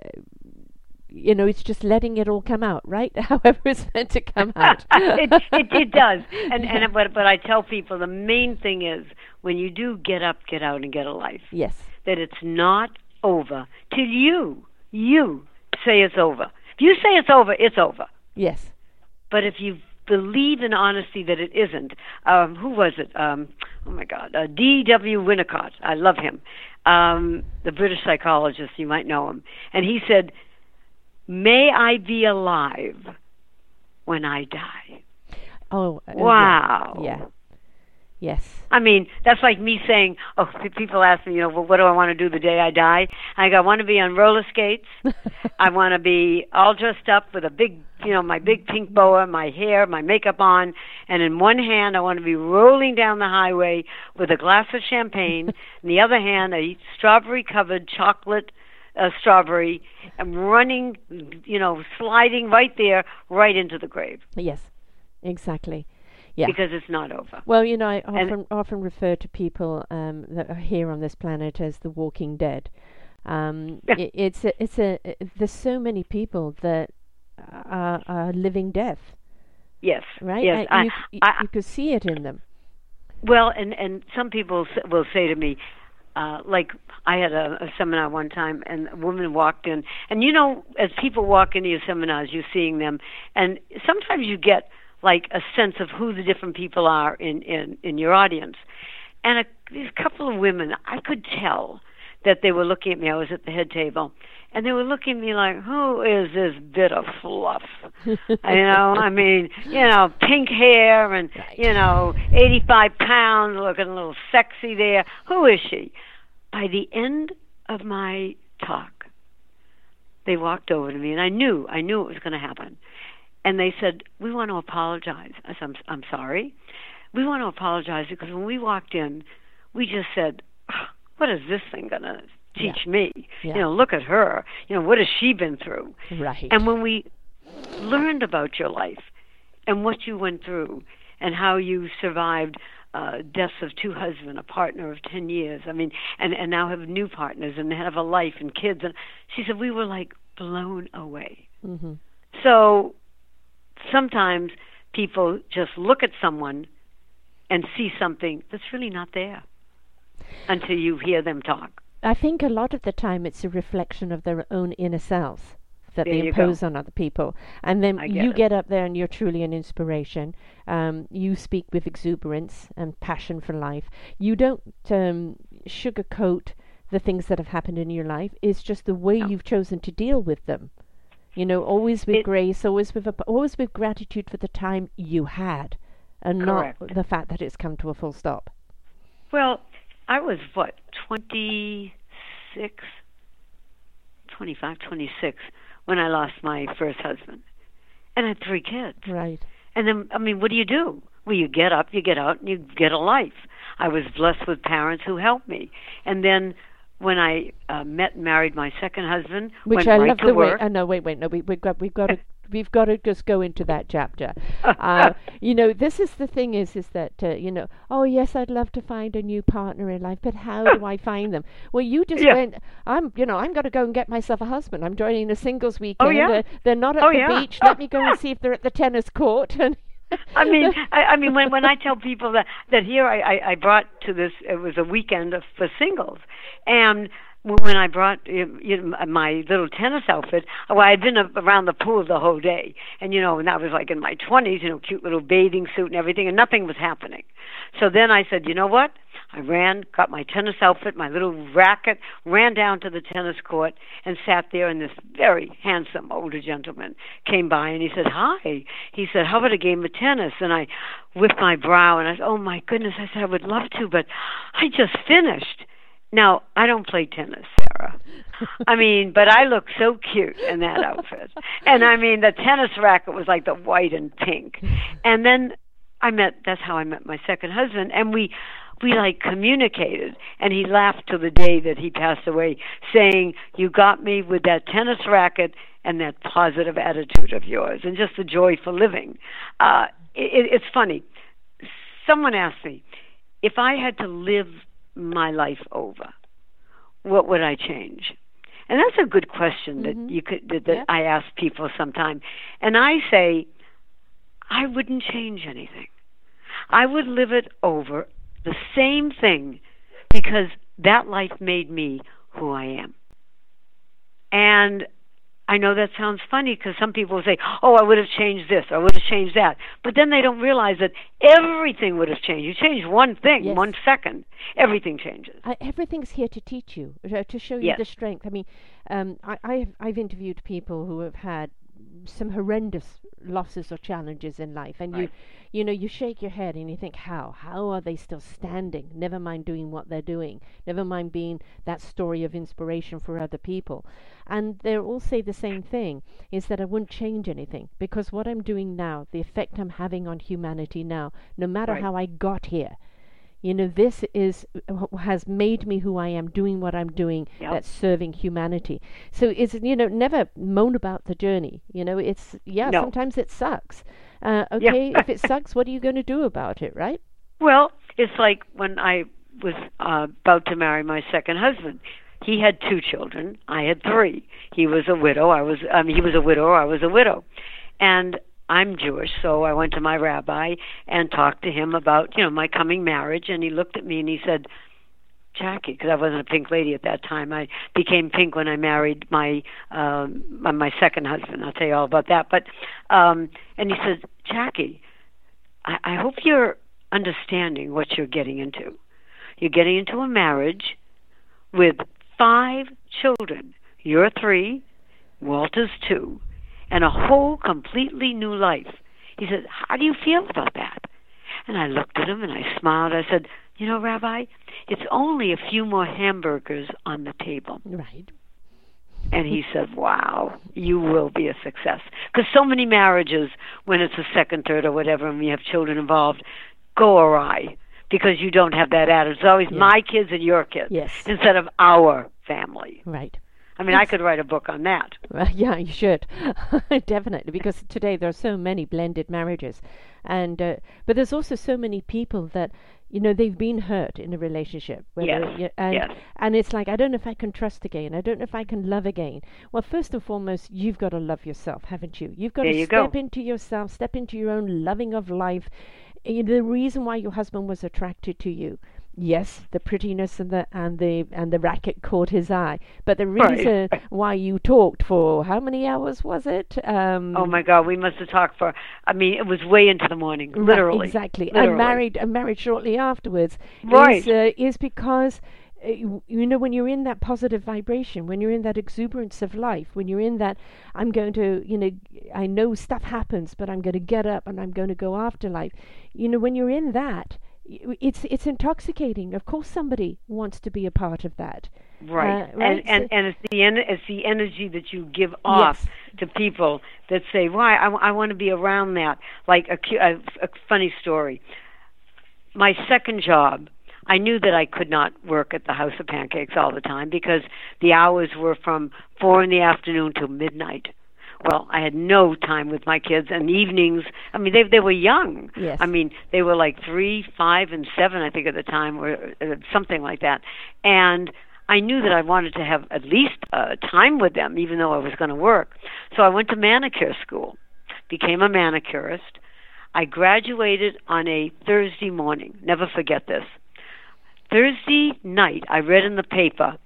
you know it's just letting it all come out right [LAUGHS] however it's meant to come out [LAUGHS] it, it it does, [LAUGHS] and and but but I tell people the main thing is when you do get up, get out, and get a life, yes that it's not over till you you say it's over. If you say it's over, it's over. yes But if you believe in honesty that it isn't, um, who was it? Um, oh my God, uh, D.W. Winnicott. I love him. Um, the British psychologist, you might know him, and he said, "May I be alive when I die." oh uh, yeah. Wow. yeah yes I mean, that's like me saying, oh, people ask me, you know, well, what do I want to do the day I die? I go, I want to be on roller skates. [LAUGHS] I want to be all dressed up with a big, you know, my big pink boa, my hair, my makeup on, and in one hand I want to be rolling down the highway with a glass of champagne, [LAUGHS] in the other hand a strawberry-covered chocolate uh, strawberry, and running, you know, sliding right there, right into the grave. Yes exactly. Yeah. Because it's not over. well you know i And- often often refer to people um, that are here on this planet as the walking dead. Um, [LAUGHS] Yeah. it's a, it's a i- there's so many people that are, are living death. Yes, right? Yes, I, you, c- I, you could see it in them. Well, and and some people will say to me, uh, like I had a, a seminar one time, and a woman walked in, and you know, as people walk into your seminars, you're seeing them, and sometimes you get like a sense of who the different people are in in in your audience. And a, these couple of women, I could tell that they were looking at me. I was at the head table, and they were looking at me like, "Who is this bit of fluff?" [LAUGHS] you know, I mean, you know, pink hair and Right. you know, eighty-five pounds, looking a little sexy there. Who is she? By the end of my talk, they walked over to me, and I knew, I knew it was going to happen. And they said, "We want to apologize." I said, "I'm, I'm sorry. We want to apologize because when we walked in, we just said." What is this thing gonna teach me? Yeah. You know, look at her. You know, what has she been through? Right. And when we learned about your life and what you went through and how you survived uh, deaths of two husbands, a partner of 10 years, I mean, and, and now have new partners and have a life and kids. And she said, we were like blown away. hmm So sometimes people just look at someone and see something that's really not there until you hear them talk. I think a lot of the time it's a reflection of their own inner selves that There they you go. impose on other people. And then get you it. get up there and you're truly an inspiration. Um, you speak with exuberance and passion for life. You don't um, sugarcoat the things that have happened in your life. It's just the way No. you've chosen to deal with them. You know, always with It- grace, always with a, always with gratitude for the time you had, and Correct. not the fact that it's come to a full stop. Well, I was what, 26, 25, 26 when I lost my first husband. And I had three kids. Right. And then, I mean, what do you do? Well, you get up, you get out, and you get a life. I was blessed with parents who helped me. And then when I uh, met and married my second husband, Which I right love to the way. work. Uh, no, wait, wait, no. We, we've got, we've got to, we've got to just go into that chapter. [LAUGHS] Uh, you know, this is the thing is, is that uh, you know, oh yes, I'd love to find a new partner in life, but how do I find them? Well, you just [LAUGHS] Yeah. went. I'm, you know, I'm going to go and get myself a husband. I'm joining a singles weekend. Oh, yeah? Uh, they're not at Oh, the yeah. beach. Let me go and [LAUGHS] see if they're at the tennis court. And I mean, I, I mean, when when I tell people that that here I, I I brought to this it was a weekend of, for singles, and when I brought you know, my little tennis outfit, well, I'd been around the pool the whole day, and you know, and I was like in my twenties, you know, cute little bathing suit and everything, and nothing was happening. So then I said, you know what? I ran, got my tennis outfit, my little racket, ran down to the tennis court and sat there. And this very handsome older gentleman came by and he said, "Hi." He said, "How about a game of tennis?" And I whipped my brow and I said, "Oh my goodness!" I said, "I would love to, but I just finished." Now I don't play tennis, Sarah. I mean, but I look so cute in that outfit. And I mean, the tennis racket was like the white and pink. And then I met that's how I met my second husband and we we like communicated and he laughed till the day that he passed away saying you got me with that tennis racket and that positive attitude of yours and just the joy for living uh it, it's funny someone asked me if i had to live my life over what would i change and that's a good question that Mhm. you could that, that Yeah. i ask people sometime and i say I wouldn't change anything. I would live it over the same thing because that life made me who I am. And I know that sounds funny because some people say, "Oh, I would have changed this, I would have changed that," but then they don't realize that everything would have changed. You change one thing, Yes. one second, everything changes. I, everything's here to teach you, uh, to show you Yes. the strength. I mean, um, I, I've, I've interviewed people who have had some horrendous losses or challenges in life, and you, you know, you shake your head and you think, how, how are they still standing? Never mind doing what they're doing. Never mind being that story of inspiration for other people. And they all say the same thing: is that I wouldn't change anything because what I'm doing now, the effect I'm having on humanity now, no matter Right. how I got here, you know, this is wh- has made me who I am, doing what I'm doing. Yep. That's serving humanity. So it's you know never moan about the journey. You know, it's yeah. No. Sometimes it sucks. Uh, Yeah. okay, [LAUGHS] if it sucks, what are you going to do about it, right? Well, it's like when I was uh, about to marry my second husband. He had two children. I had three. He was a widow. I was. I mean, he was a widow. I was a widow, and I'm Jewish, so I went to my rabbi and talked to him about you know my coming marriage. And he looked at me and he said, Jackie, because I wasn't a pink lady at that time. I became pink when I married my um, my, second husband. I'll tell you all about that. But um, and he says, Jackie, I, I hope you're understanding what you're getting into. You're getting into a marriage with five children. You're three, Walter's two, and a whole completely new life. He said, How do you feel about that? And I looked at him and I smiled. I said, You know, Rabbi, it's only a few more hamburgers on the table. Right. And he said, Wow, you will be a success. Because so many marriages, when it's a second, third, or whatever, and we have children involved, go awry because you don't have that attitude. It's always Yes. my kids and your kids Yes. instead of our family. Right. I mean, I could write a book on that. Well, [LAUGHS] yeah, you should [LAUGHS] definitely because today there are so many blended marriages, and uh, but there's also so many people that you know they've been hurt in a relationship. Yes, and yes. and it's like I don't know if I can trust again. I don't know if I can love again. Well, first and foremost, you've got to love yourself, haven't you? You've got There to you go. step into yourself, step into your own loving of life. Eh, The reason why your husband was attracted to you. Yes, the prettiness and the and the and the racket caught his eye, but the Right. reason [LAUGHS] why you talked for how many hours was it? Um, Oh my God, we must have talked for. I mean, it was way into the morning, Right, literally. exactly, Literally. and married and married shortly afterwards. Right. is, uh, is because uh, you you know when you're in that positive vibration, when you're in that exuberance of life, when you're in that I'm going to you know I know stuff happens, but I'm going to get up and I'm going to go after life. You know when you're in that. It's it's intoxicating. Of course, somebody wants to be a part of that. Right. Uh, right, And and and it's the en- it's the energy that you give off to people that say, "Why I, I want to be around that." Like a, cu- a a funny story. My second job, I knew that I could not work at the House of Pancakes all the time because the hours were from four in the afternoon till midnight. Well, I had no time with my kids, and evenings. I mean, they they were young. Yes. I mean, they were like three, five, and seven, I think, at the time, or uh, something like that. And I knew that I wanted to have at least uh, time with them, even though I was going to work. So I went to manicure school, became a manicurist. I graduated on a Thursday morning. Never forget this. Thursday night, I read in the paper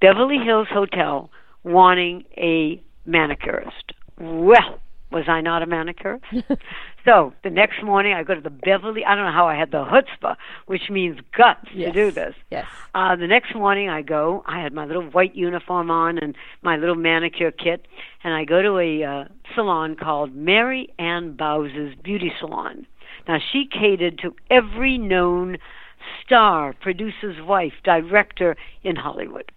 Beverly Hills Hotel wanting a manicurist. Well, was I not a manicurist? [LAUGHS] so the next morning, I go to the Beverly. I don't know how I had the chutzpah, which means guts, to do this. yes. Uh, the next morning, I go. I had my little white uniform on and my little manicure kit, and I go to a uh, salon called Mary Ann Bowser's Beauty Salon. Now, she catered to every known star, producer's wife, director in Hollywood.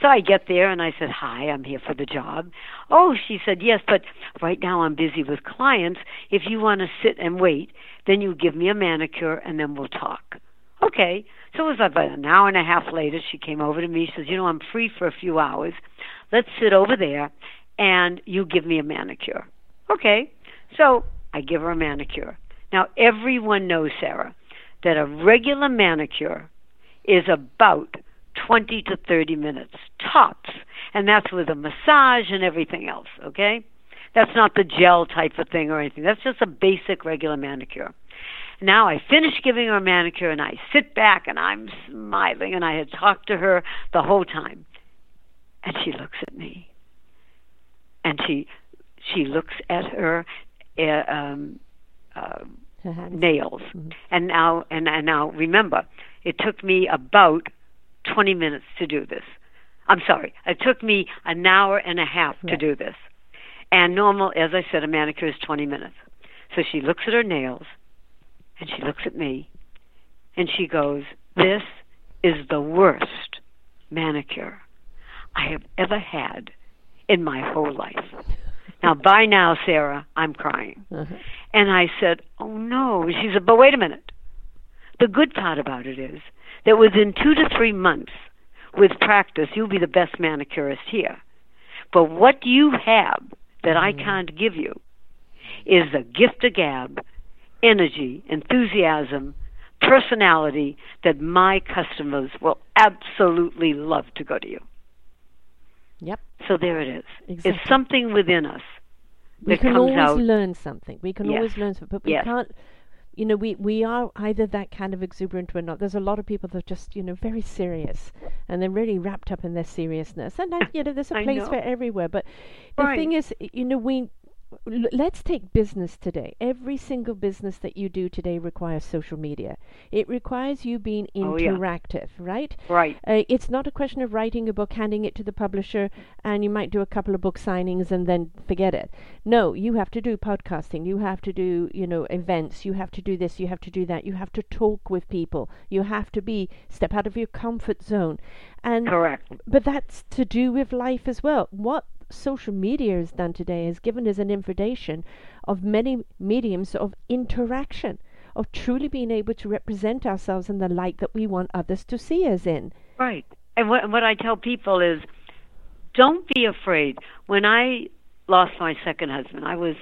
So I get there and I said, Hi, I'm here for the job. Oh, she said, Yes, but right now I'm busy with clients. If you want to sit and wait, then you give me a manicure and then we'll talk. Okay. So it was about an hour and a half later. She came over to me. She says, You know, I'm free for a few hours. Let's sit over there and you give me a manicure. Okay. So I give her a manicure. Now, everyone knows, Sarah, that a regular manicure is about 20 to 30 minutes, tops. And that's with a massage and everything else, okay? That's not the gel type of thing or anything. That's just a basic regular manicure. Now I finish giving her a manicure and I sit back and I'm smiling and I had talked to her the whole time. And she looks at me. And she she looks at her uh, um uh, nails. And now and, and now remember, it took me about 20 minutes to do this. I'm sorry. It took me an hour and a half to do this. And normal, as I said, a manicure is 20 minutes. So she looks at her nails and she looks at me and she goes, This is the worst manicure I have ever had in my whole life. Now, by now, Sarah, I'm crying. Uh-huh. And I said, Oh no. She said, But wait a minute. The good part about it is that within two to three months, with practice, you'll be the best manicurist here. But what you have that I mm-hmm. can't give you is the gift of gab, energy, enthusiasm, personality that my customers will absolutely love to go to you. Yep. So there it is. Exactly. It's something within us we can always out. learn something. We can Yes. always learn something, but we Yes. can't. You know, we, we are either that kind of exuberant or not. There's a lot of people that are just, you know, very serious and they're really wrapped up in their seriousness. And, I, [LAUGHS] you know, there's a place for everywhere. But the right. thing is, you know, we let's take business today. Every single business that you do today requires social media. It requires you being interactive, oh, yeah. right? Right. Uh, it's not a question of writing a book, handing it to the publisher, and you might do a couple of book signings and then forget it. No, you have to do podcasting. You have to do, you know, events. You have to do this. You have to do that. You have to talk with people. You have to be step out of your comfort zone. And correct. But that's to do with life as well. What social media has done today has given us an invitation of many mediums of interaction, of truly being able to represent ourselves in the light that we want others to see us in. Right. And what, what I tell people is don't be afraid. When I lost my second husband, I was,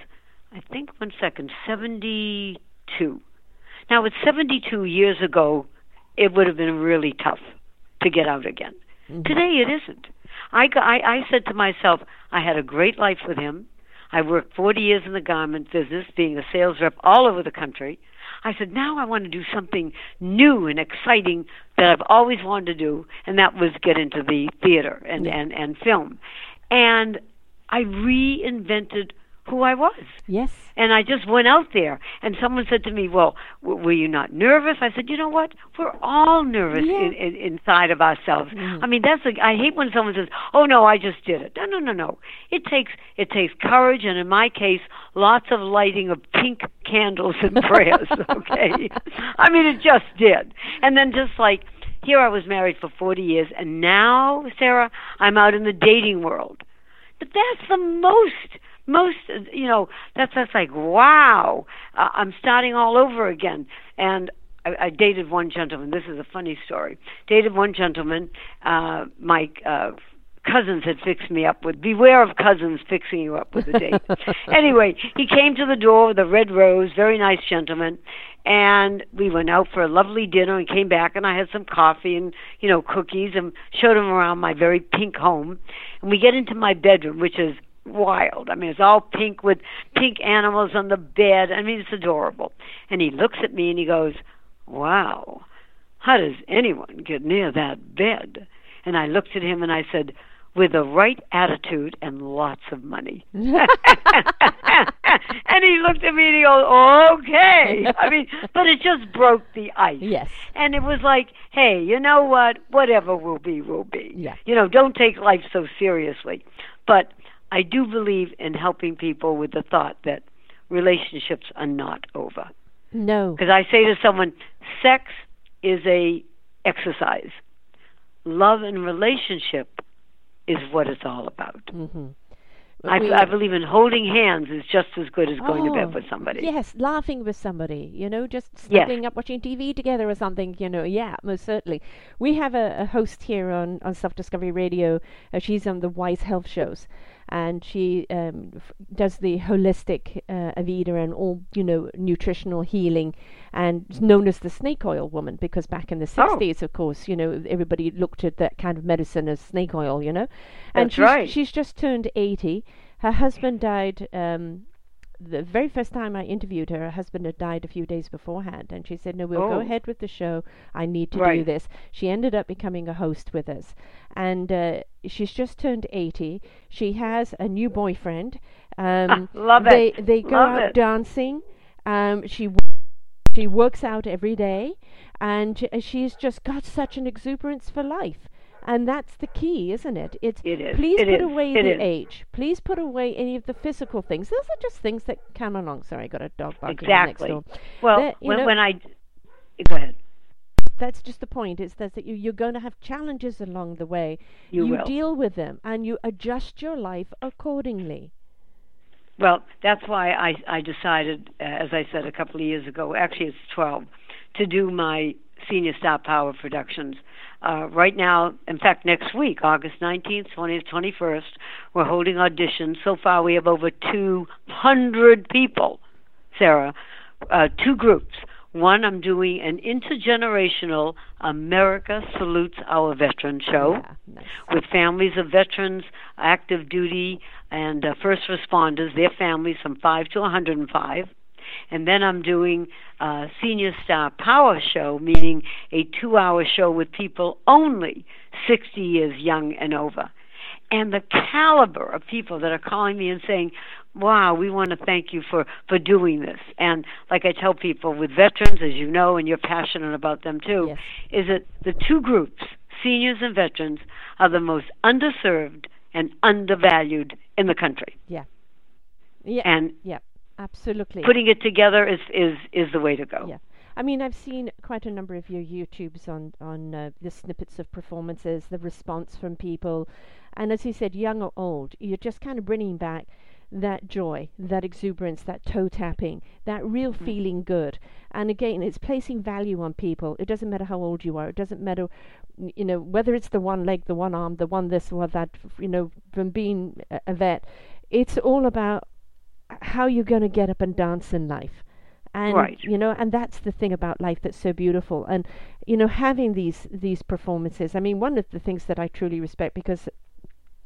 I think, one second, 72. Now, at 72 years ago, it would have been really tough to get out again. Mm-hmm. Today, it isn't. I, I, I said to myself, I had a great life with him. I worked 40 years in the garment business, being a sales rep all over the country. I said, now I want to do something new and exciting that I've always wanted to do, and that was get into the theater and, and, and film. And I reinvented who I was. Yes. And I just went out there, and someone said to me, "Well, w- were you not nervous?" I said, "You know what? We're all nervous yeah. in, in, inside of ourselves. Mm. I mean, that's a, I hate when someone says, "Oh no, I just did it." No, no, no, no. It takes it takes courage, and in my case, lots of lighting of pink candles and prayers. [LAUGHS] okay, [LAUGHS] I mean, it just did. And then just like here, I was married for 40 years, and now, Sarah, I'm out in the dating world. But that's the most most you know that's that's like wow uh, i'm starting all over again. And I, I dated one gentleman. This is a funny story. Dated one gentleman uh my uh cousins had fixed me up with beware of cousins fixing you up with a date. [LAUGHS] Anyway he came to the door with a red rose very nice gentleman and we went out for a lovely dinner and came back and I had some coffee and you know cookies and showed him around my very pink home. And we get into my bedroom which is wild. I mean, it's all pink with pink animals on the bed. I mean, it's adorable. And he looks at me and he goes, Wow, how does anyone get near that bed? And I looked at him and I said, with the right attitude and lots of money. [LAUGHS] [LAUGHS] and he looked at me and he goes, okay. I mean, but it just broke the ice. Yes. And it was like, hey, you know what? Whatever will be, will be. Yeah. You know, don't take life so seriously. But I do believe in helping people with the thought that relationships are not over. No. Because I say to someone, sex is a exercise. Love and relationship is what it's all about. Mm-hmm. I, I, believe in holding hands is just as good as going oh, to bed with somebody. Yes, laughing with somebody, you know, just snuggling yes. up watching TV together or something, you know. Yeah, most certainly. We have a, a host here on, on Self Discovery Radio. Uh, she's on the Wise Health shows and she um, f- does the holistic uh, Aveda and all you know nutritional healing, and known as the snake oil woman because back in the sixties, oh. of course, you know everybody looked at that kind of medicine as snake oil, you know, and That's she's, right. she's just turned eighty. Her husband died um, the very first time I interviewed her, her husband had died a few days beforehand, and she said, "No, we'll oh. go ahead with the show. I need to right. do this." She ended up becoming a host with us, and uh, she's just turned eighty. She has a new boyfriend. Um, [LAUGHS] Love they, it. They go Love out it. dancing. Um, she she works out every day, and she's just got such an exuberance for life and that's the key, isn't it? It's it is. please it put is. away it the is. age. Please put away any of the physical things. Those are just things that come along. Sorry, I got a dog barking exactly. next door. Well, that, when, know, when I go ahead. That's just the point. Is that you, you're going to have challenges along the way. You, you deal with them and you adjust your life accordingly. Well, that's why I I decided, uh, as I said a couple of years ago, actually it's 12, to do my Senior Star Power Productions. Uh, right now, in fact, next week, August 19th, 20th, 21st, we're holding auditions. So far, we have over 200 people, Sarah, uh, two groups. One, I'm doing an intergenerational America Salutes Our Veteran show Yeah, nice. with families of veterans, active duty, and uh, first responders, their families from 5 to 105. And then I'm doing a Senior Star Power Show, meaning a two hour show with people only 60 years young and over. And the caliber of people that are calling me and saying, wow, we want to thank you for, for doing this. And like I tell people with veterans, as you know, and you're passionate about them too, yes. is that the two groups, seniors and veterans, are the most underserved and undervalued in the country. Yeah. Yeah. And yeah, absolutely. Putting it together is, is, is the way to go. Yeah. I mean, I've seen quite a number of your YouTubes on on uh, the snippets of performances, the response from people, and as you said, young or old, you're just kind of bringing back that joy, that exuberance, that toe tapping, that real mm. feeling good. And again, it's placing value on people. It doesn't matter how old you are. It doesn't matter, you know, whether it's the one leg, the one arm, the one this or that. You know, from being a vet, it's all about how you're going to get up and dance in life. And right. you know, and that's the thing about life that's so beautiful. And you know, having these these performances. I mean, one of the things that I truly respect because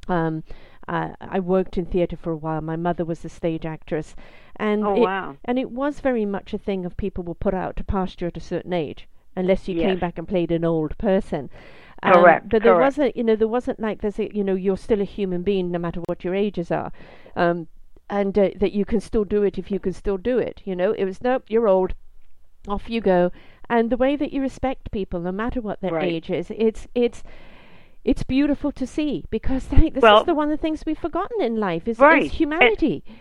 um, uh, I worked in theatre for a while. My mother was a stage actress, and oh, it, wow. and it was very much a thing of people were put out to pasture at a certain age, unless you yes. came back and played an old person. Um, correct. But there correct. wasn't, you know, there wasn't like there's a, you know, you're still a human being no matter what your ages are. Um, and uh, that you can still do it if you can still do it. You know, it was nope, you're old, off you go. And the way that you respect people, no matter what their right. age is, it's it's it's beautiful to see because [LAUGHS] I think this well, is the one of the things we've forgotten in life is, right. is humanity. It,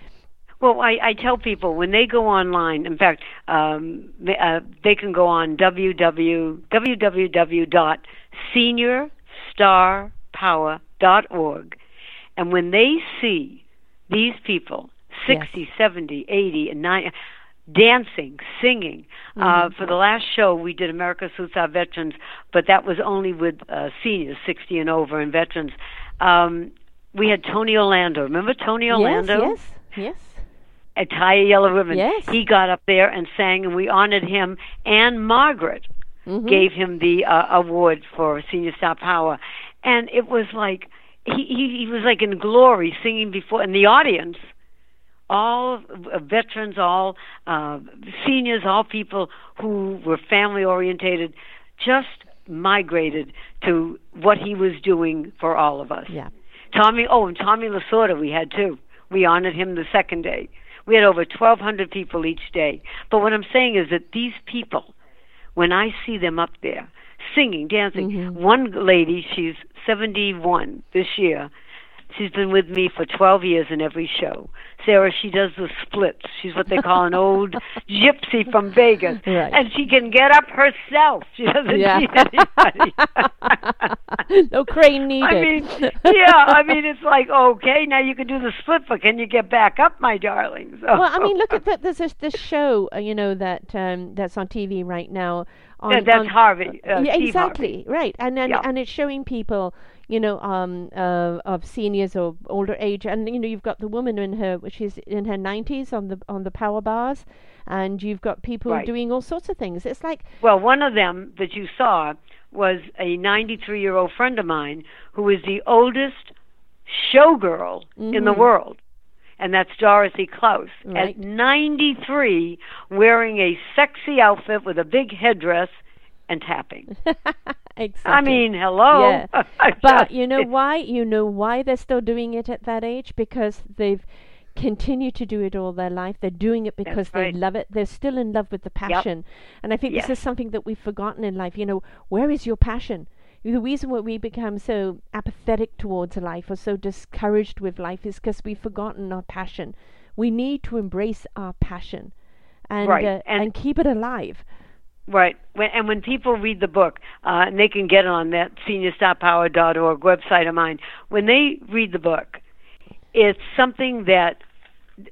well, I, I tell people when they go online. In fact, um, they, uh, they can go on www www.seniorstarpower.org, and when they see these people 60, yes. 70, 80, and 90 dancing, singing. Mm-hmm. Uh, for the last show, we did America Salutes Our Veterans, but that was only with uh, seniors, 60 and over, and veterans. Um, we had Tony Orlando. Remember Tony Orlando? Yes, yes, yes. A tie a yellow ribbon. Yes. He got up there and sang, and we honored him. And Margaret mm-hmm. gave him the uh, award for Senior Star Power, and it was like he, he he was like in glory singing before, and the audience all veterans, all uh, seniors, all people who were family orientated, just migrated to what he was doing for all of us. Yeah. Tommy, oh, and Tommy Lasorda we had too. We honored him the second day. We had over 1,200 people each day. But what I'm saying is that these people, when I see them up there singing, dancing, mm-hmm. one lady, she's 71 this year, She's been with me for 12 years in every show. Sarah, she does the splits. She's what they call an [LAUGHS] old gypsy from Vegas. Right. And she can get up herself. She doesn't yeah. need anybody. [LAUGHS] no crane [LAUGHS] needed. I mean, yeah, I mean, it's like, okay, now you can do the split, but can you get back up, my darling? So, well, I mean, look at that. There's this, this show, uh, you know, that um, that's on TV right now. On, yeah, that's on, Harvey. Uh, yeah, Steve exactly. Harvey. Right. And and, yeah. and it's showing people you know, um, uh, of seniors or older age, and you know, you've got the woman in her, she's in her nineties on the on the power bars, and you've got people right. doing all sorts of things. It's like well, one of them that you saw was a 93 year old friend of mine who is the oldest showgirl mm-hmm. in the world. And that's Dorothy Kloss right. at 93, wearing a sexy outfit with a big headdress and tapping. [LAUGHS] exactly. I mean, hello. Yeah. [LAUGHS] but you know why? You know why they're still doing it at that age? Because they've continued to do it all their life. They're doing it because That's they love it. They're still in love with the passion. Yep. And I think yes. this is something that we've forgotten in life. You know, where is your passion? The reason why we become so apathetic towards life or so discouraged with life is because we've forgotten our passion. We need to embrace our passion and, right. uh, and, and keep it alive. Right. When, and when people read the book, uh, and they can get it on that seniorstarpower.org website of mine, when they read the book, it's something that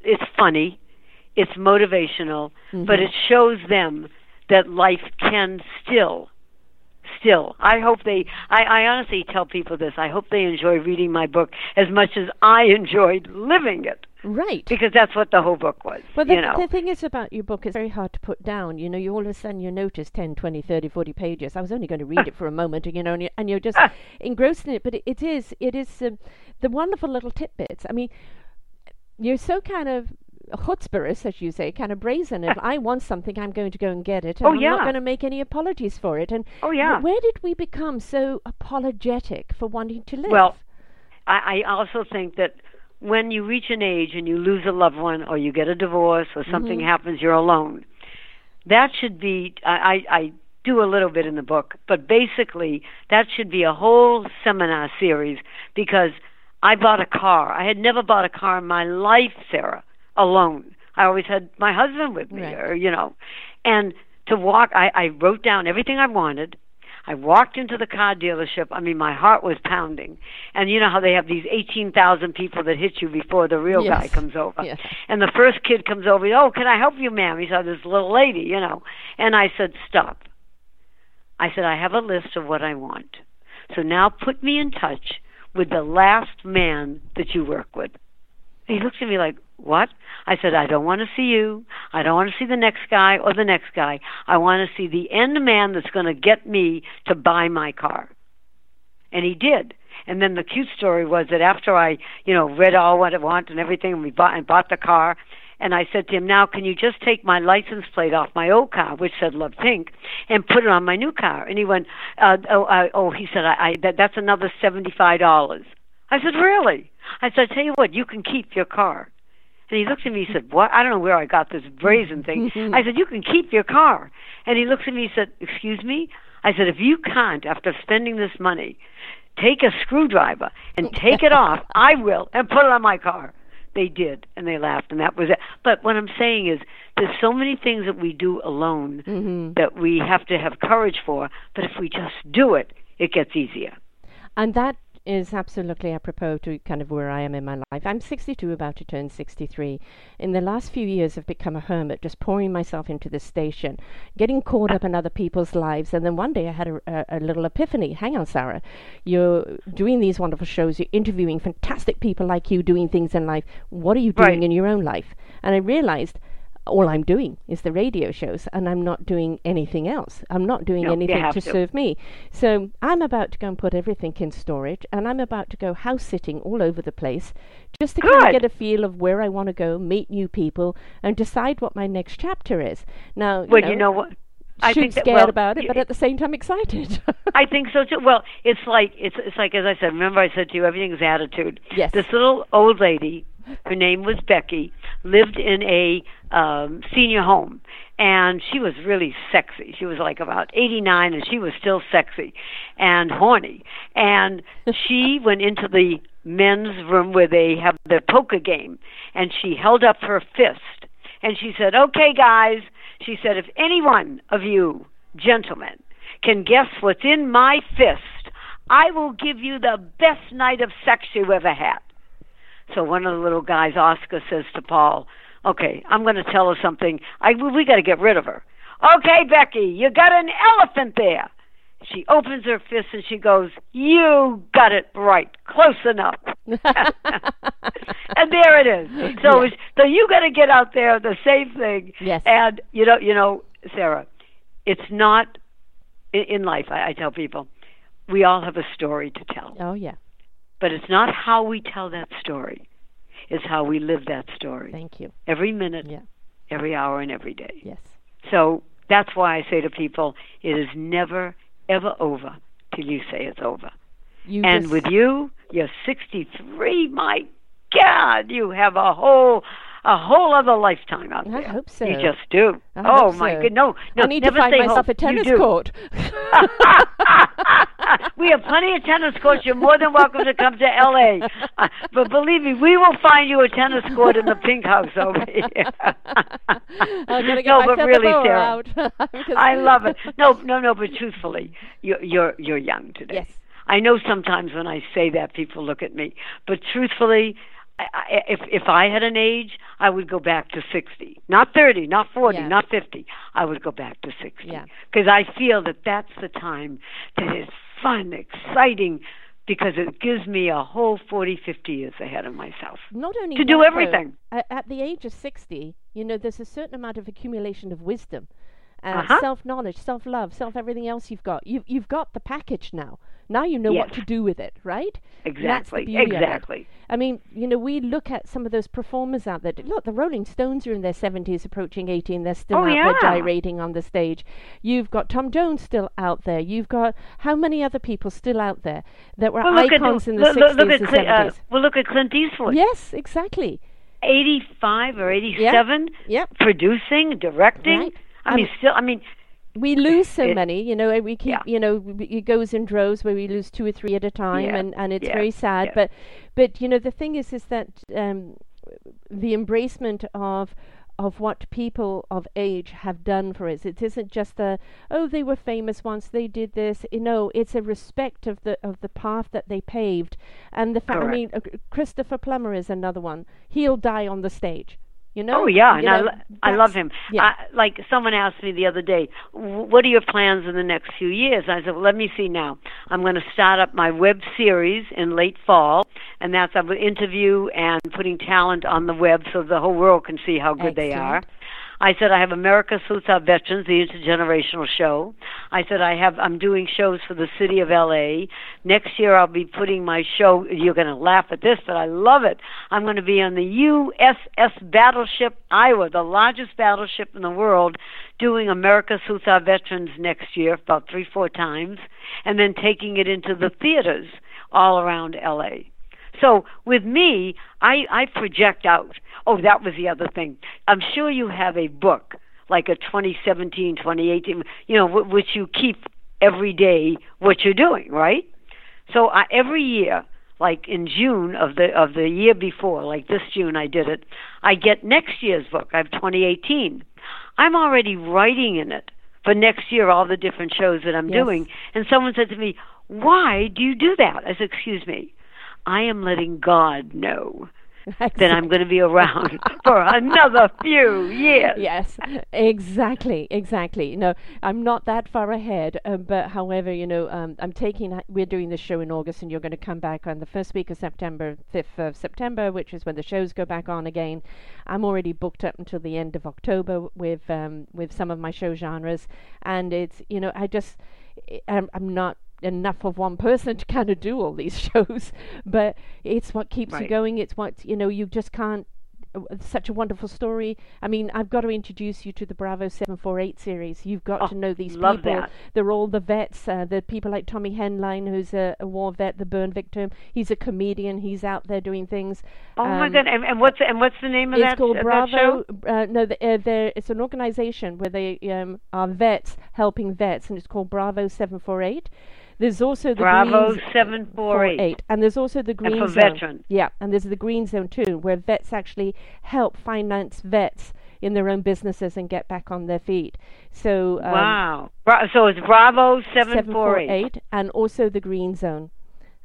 it's funny, it's motivational, mm-hmm. but it shows them that life can still still i hope they I, I honestly tell people this i hope they enjoy reading my book as much as i enjoyed living it Right. because that's what the whole book was Well, the, you know the thing is about your book, it's very hard to put down. You know, you all of a sudden you notice 10, 20, 30, 40 pages. I was only going to read it for a [LAUGHS] moment, you know, and, you, and you're just [LAUGHS] engrossed in it. But it, it is, it is um, the wonderful little tidbits. I mean, you're so kind of chutzpahist, as you say, kind of brazen. If I want something, I'm going to go and get it, and Oh, I'm yeah. not going to make any apologies for it. And Oh, yeah. where did we become so apologetic for wanting to live? Well, I, I also think that when you reach an age and you lose a loved one or you get a divorce or something Mm-hmm. happens, you're alone. That should be, I, I, I do a little bit in the book, but basically that should be a whole seminar series because I bought a car. I had never bought a car in my life, Sarah, alone. I always had my husband with me, Right. or, you know. And to walk, I, I wrote down everything I wanted. I walked into the car dealership. I mean, my heart was pounding. And you know how they have these 18,000 people that hit you before the real guy comes over. Yes. And the first kid comes over. Oh, can I help you, ma'am? He saw this little lady, you know. And I said, stop. I said, I have a list of what I want. So now put me in touch with the last man that you work with. He looks at me like, what? I said, I don't want to see you. I don't want to see the next guy or the next guy. I want to see the end man that's going to get me to buy my car. And he did. And then the cute story was that after I, you know, read all what I want and everything, and we bought and bought the car, and I said to him, "Now, can you just take my license plate off my old car, which said Love Pink, and put it on my new car?" And he went, uh, "Oh, uh, oh," he said, "I, I that, that's another seventy-five dollars." I said, "Really?" I said, "I tell you what, you can keep your car." And he looked at me and said, What? I don't know where I got this brazen thing. [LAUGHS] I said, You can keep your car. And he looks at me and said, Excuse me? I said, If you can't, after spending this money, take a screwdriver and take it off, [LAUGHS] I will, and put it on my car. They did, and they laughed, and that was it. But what I'm saying is, there's so many things that we do alone Mhm. that we have to have courage for, but if we just do it, it gets easier. And that is absolutely apropos to kind of where I am in my life. I'm 62, about to turn 63. In the last few years, I've become a hermit, just pouring myself into this station, getting caught up in other people's lives. And then one day I had a, a, a little epiphany. Hang on, Sarah. You're doing these wonderful shows, you're interviewing fantastic people like you doing things in life. What are you doing Right. in your own life? And I realized all I'm doing is the radio shows, and I'm not doing anything else. I'm not doing No, anything to to. serve me. So I'm about to go and put everything in storage, and I'm about to go house sitting all over the place, just to kind of get a feel of where I want to go, meet new people, and decide what my next chapter is. Now, Well, you know what? I think that, scared well, about it, but at the same time excited. [LAUGHS] I think so too. Well, it's like it's it's like as I said. Remember, I said to you, everything's attitude. Yes. This little old lady, her name was Becky, lived in a um, senior home, and she was really sexy. She was like about eighty nine, and she was still sexy and horny. And [LAUGHS] she went into the men's room where they have their poker game, and she held up her fist, and she said, "Okay, guys." She said, "If any one of you gentlemen can guess what's in my fist, I will give you the best night of sex you ever had. So one of the little guys, Oscar, says to Paul, "Okay, I'm going to tell her something. I we got to get rid of her." Okay, Becky, you got an elephant there. She opens her fist and she goes, "You got it right, close enough." [LAUGHS] and there it is. So, so you got to get out there the same thing. Yes. And you know, you know, Sarah, it's not in, in life. I, I tell people, we all have a story to tell, oh yeah, but it's not how we tell that story. It's how we live that story thank you. every minute, Yeah, every hour, and every day. yes. So that's why I say to people, it is never ever over till you say it's over. You and just, with you, you're 63. My God, you have a whole a whole other lifetime out there. I hope so. You just do. I oh my so. good, no, no. I need never to find say myself hope. a tennis court. [LAUGHS] [LAUGHS] we have plenty of tennis courts. You're more than welcome to come to L.A. Uh, but believe me, we will find you a tennis court in the Pink House over here. [LAUGHS] I'm gonna get no, but really, Sarah, [LAUGHS] I love it. [LAUGHS] No, no, no. But truthfully, you're you're you're young today. Yes. I know sometimes when I say that, people look at me. But truthfully, I, I, if if I had an age, I would go back to sixty, not thirty, not forty, Yeah. not fifty. I would go back to sixty Yeah. because I feel that that's the time that is fun, exciting, because it gives me a whole 40, 50 years ahead of myself. Not only to do everything. at, at the age of 60, you know, there's a certain amount of accumulation of wisdom. Uh, Uh-huh. self knowledge, self love, self everything else you've got. You've you've got the package now. Now you know what to do with it, right? Exactly. beauty of it. Exactly. I mean, you know, we look at some of those performers out there. Look, the Rolling Stones are in their 70s, approaching 80, and they're still Oh, out yeah. there gyrating on the stage. You've got Tom Jones still out there. You've got how many other people still out there that were Well, look at icons in the look, 60s look, at and Cli- uh, 70s? well, look at Clint Eastwood. yes, exactly. 85 or 87, Yep. producing, directing. Right. I mean, still, I mean, We lose so It- many, you know. We keep, Yeah. you know, it goes in droves where we lose two or three at a time, Yeah, and, and it's yeah, very sad. But, but you know, the thing is, is that um, the embracement of of what people of age have done for us. It isn't just a oh they were famous once they did this. You know, it's a respect of the of the path that they paved, and the fact. I mean, uh, Christopher Plummer is another one. He'll die on the stage. You know. oh yeah, You and I, know, I love him. yeah. I, like someone asked me the other day, what are your plans in the next few years? I said, well, let me see now. I'm going to start up my web series in late fall, and that's I'm interview and putting talent on the web so the whole world can see how good they are. I said I have America Salutes Our Veterans, the intergenerational show. I said I have I'm doing shows for the city of LA. Next year I'll be putting my show you're going to laugh at this, but I love it. I'm going to be on the USS Battleship Iowa, the largest battleship in the world, doing America Salutes Our Veterans next year about 3 4 times and then taking it into the theaters all around LA. So with me, I, I project out. Oh, that was the other thing. I'm sure you have a book, like a 2017, 2018, you know, w- which you keep every day what you're doing, right? So I, every year, like in June of the of the year before, like this June I did it, I get next year's book. I have 2018. I'm already writing in it for next year all the different shows that I'm Yes. doing. And someone said to me, "Why do you do that?" I said, "Excuse me, I am letting God know that I'm going to be around [LAUGHS] for another few years." yes, exactly, exactly. No, I'm not that far ahead, um, but however, you know, um, I'm taking. We're doing the show in August, and you're going to come back on the first week of September, fifth of September, which is when the shows go back on again. I'm already booked up until the end of October with um, with some of my show genres, and it's you know, I just I'm, I'm not enough of one person to kind of do all these [LAUGHS] shows, but it's what keeps you going. It's what you know. You just can't uh, such a wonderful story. I mean, I've got to introduce you to the Bravo 748 series. You've got Oh, to know these love people. that. They're all the vets. Uh, the people like Tommy Henline, who's a, a war vet, the burn victim. He's a comedian. He's out there doing things. Oh my Um, God! And, and what's and what's the name of It's that, called that show? Bravo. Uh, no, the, uh, there- it's an organization where they um, are vets helping vets, and it's called Bravo 748. There's also the Bravo seven four eight. 48. And there's also the Green for Zone. veterans. Yeah, and there's the Green Zone too, where vets actually help finance vets in their own businesses and get back on their feet. So um, wow! Bra- so it's Bravo seven four eight. 748 and also the Green Zone.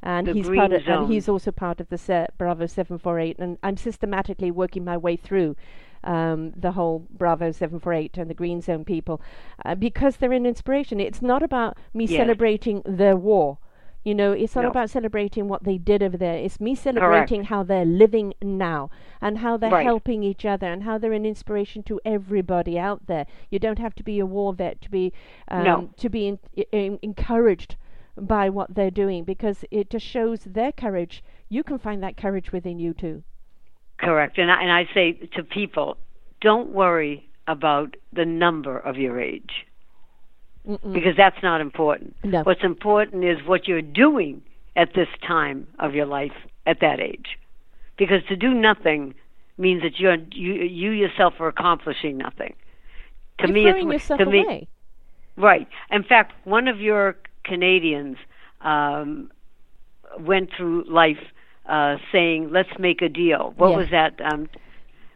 And The he's part of, Zone. and he's also part of the set Bravo 748 and I'm systematically working my way through um, the whole Bravo 748 and the Green Zone people uh, because they're an inspiration. It's not about me Yes. celebrating their war. You know, it's not No. about celebrating what they did over there. It's me celebrating how they're living now and how they're Right. helping each other and how they're an inspiration to everybody out there. You don't have to be a war vet to be um, No. to be in, in, encouraged by what they're doing because it just shows their courage. You can find that courage within you too. Correct. And I, and I say to people, don't worry about the number of your age Mm-mm. because that's not important. No. What's important is what you're doing at this time of your life at that age. Because to do nothing means that you're you you yourself are accomplishing nothing. To You're me it's yourself to me. Right. In fact, one of your Canadians um, went through life uh, saying, "Let's make a deal." What Yeah. was that? Um,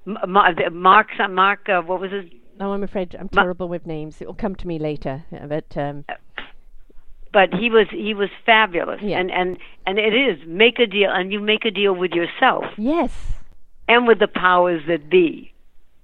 Mark, Mark, uh, what was his? No, I'm afraid I'm Ma- terrible with names. It will come to me later. uh, But um, But he was he was fabulous, Yeah. and and and it is make a deal, and you make a deal with yourself yes, and with the powers that be.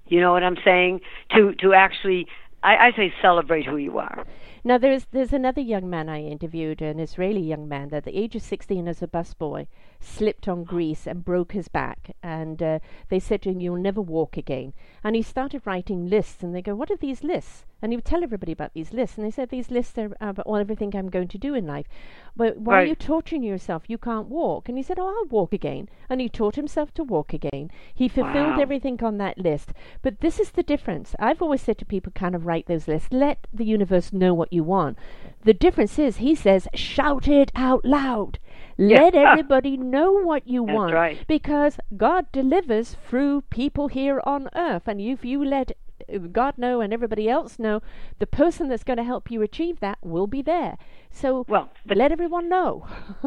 You know what I'm saying? To to actually, I, I say celebrate who you are. Now there's there's another young man I interviewed, an Israeli young man that at the age of 16 as a busboy slipped on grease and broke his back, and uh, they said to him, "You'll never walk again." And he started writing lists, and they go, "What are these lists?" and he would tell everybody about these lists. And they said these lists are about all everything I'm going to do in life. But why are you torturing yourself? You can't walk. And he said, Oh, I'll walk again. And he taught himself to walk again. He fulfilled Wow. everything on that list. But this is the difference. I've always said to people, kind of write those lists. Let the universe know what you want. The difference is, he says, shout it out loud. Yeah. Let [LAUGHS] everybody know what you That's want right. because God delivers through people here on earth. And if you let uh, God know and everybody else know, the person that's going to help you achieve that will be there. So Well, but let everyone know. [LAUGHS]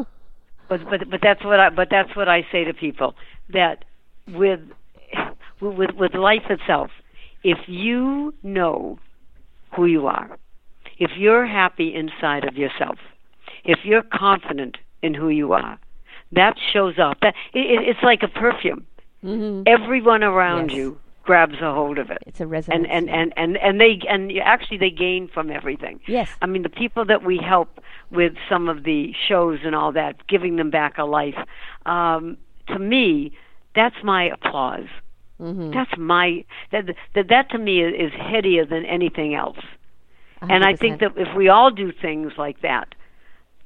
but but but that's what I but that's what I say to people that with with with life itself, if you know who you are, if you're happy inside of yourself, if you're confident in who you are, that shows up. That it, it- it's like a perfume. hmm Everyone around Yes. you grabs a hold of it. It's a resonance. and and, and and and they and actually they gain from everything. yes. I mean, the people that we help with some of the shows and all that, giving them back a life, um, to me, that's my applause. hmm That's my that that that to me is, is headier than anything else. And I think that if we all do things like that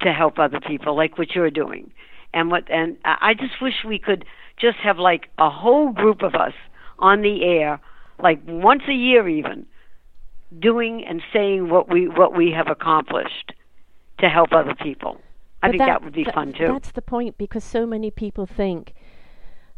to help other people, like what you're doing, and what and I just wish we could just have like a whole group of us on the air, like once a year even, doing and saying what we what we have accomplished to help other people. I But think that, would be that- fun too. That's the point because so many people think,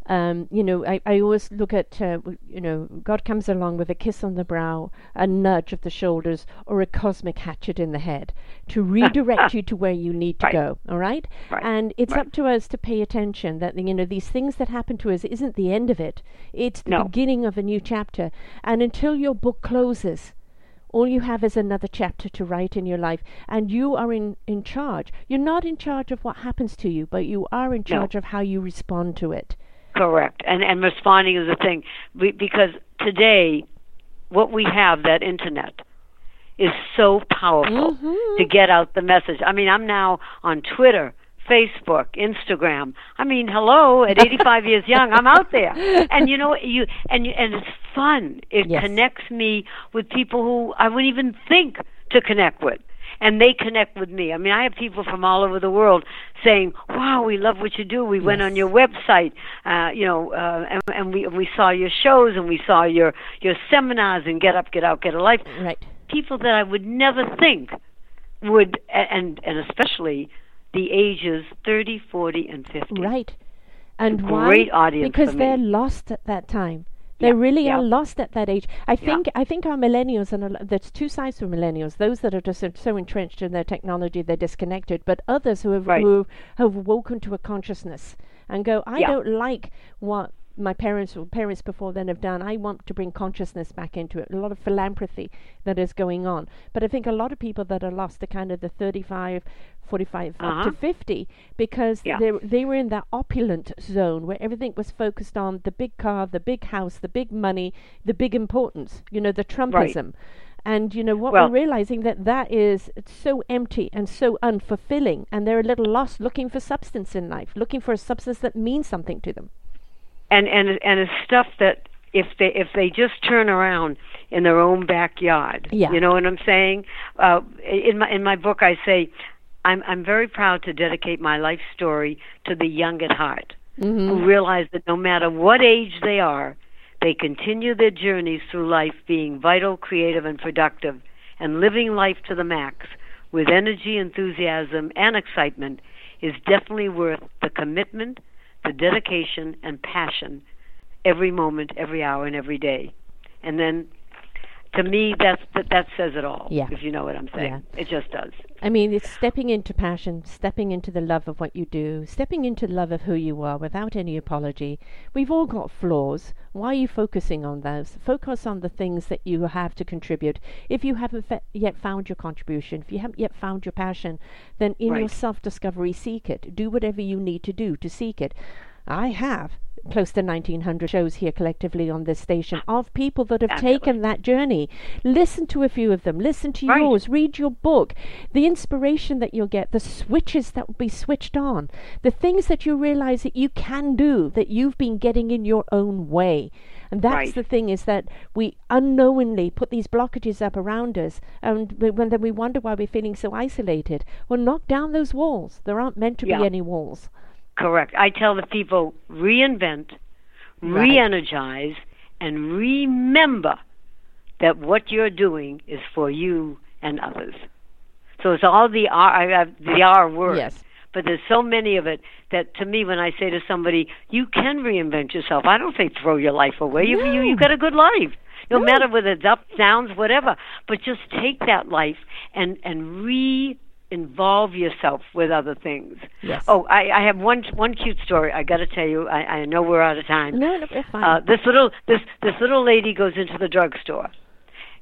um, you know, I, I always look at, uh, you know, God comes along with a kiss on the brow, a nudge of the shoulders, or a cosmic hatchet in the head to [LAUGHS] redirect you to where you need to Right. go. All right? Right. And it's Right. up to us to pay attention that, you know, these things that happen to us isn't the end of it, it's the No. beginning of a new chapter. And until your book closes, all you have is another chapter to write in your life, and you are in, in charge. You're not in charge of what happens to you, but you are in No. charge of how you respond to it. Correct. And and responding is the thing we, because today what we have that internet is so powerful Mhm. to get out the message. I mean, I'm now on Twitter, Facebook, Instagram. I mean, hello, at [LAUGHS] 85 years young, I'm out there. And you know you and you, and it's fun. It Yes. connects me with people who I wouldn't even think to connect with. And they connect with me. I mean, I have people from all over the world saying, "Wow, we love what you do. We went on your website, uh, you know, uh, and, and we we saw your shows and we saw your your seminars and Get Up, Get Out, Get a Life." Right. people that I would never think would, and and especially the ages 30, 40, and 50. Right. And a why? great audience because they're lost at that time. They Yeah, really yeah. are lost at that age. I Yeah. think I think our millennials and there's two sides to millennials. Those that are just so- so entrenched in their technology they're disconnected, but others who have Right. who have woken to a consciousness and go, I Yeah. don't like what my parents or parents before then have done. I want to bring consciousness back into it. A lot of philanthropy that is going on. But I think a lot of people that are lost are kind of the 35, 45 Uh-huh. to 50 because Yeah. they they were in that opulent zone where everything was focused on the big car, the big house, the big money, the big importance. You know, the Trumpism. And you know what Well- we're realizing that that is it's so empty and so unfulfilling, and they're a little lost, looking for substance in life, looking for a substance that means something to them. And and and it's stuff that if they if they just turn around in their own backyard, Yeah. you know what I'm saying. Uh, in my in my book, I say. I'm I'm very proud to dedicate my life story to the young at heart. Mm-hmm. who realize that no matter what age they are, they continue their journeys through life being vital, creative, and productive, and living life to the max with energy, enthusiasm, and excitement is definitely worth the commitment, the dedication, and passion every moment, every hour, and every day. And then, to me, that's that, that says it all. Yeah. If you know what I'm saying, Yeah. it just does. I mean, it's stepping into passion, stepping into the love of what you do, stepping into the love of who you are without any apology. We've all got flaws. Why are you focusing on those? Focus on the things that you have to contribute. If you haven't fe- yet found your contribution, if you haven't yet found your passion, then in your self discovery, seek it. Do whatever you need to do to seek it. I have close to 1900 shows here collectively on this station of people that have taken that journey. Listen to a few of them. Listen to Right. yours. Read your book. The inspiration that you'll get, the switches that will be switched on, the things that you realize that you can do that you've been getting in your own way. And that's Right. the thing is that we unknowingly put these blockages up around us, and when then we wonder why we're feeling so isolated. Well, knock down those walls. There aren't meant to Yeah. be any walls. Correct. I tell the people reinvent, Right. re-energize, and remember that what you're doing is for you and others. So it's all the R, the R word. Yes. But there's so many of it that to me, when I say to somebody, "You can reinvent yourself," I don't say throw your life away. You you No. you've got a good life, no, No. matter whether it's ups, downs, whatever. But just take that life and and re involve yourself with other things. Yes. Oh, I, I have one one cute story. I got to tell you. I, I know we're out of time. No, no, we're fine. Uh, this little this this little lady goes into the drugstore,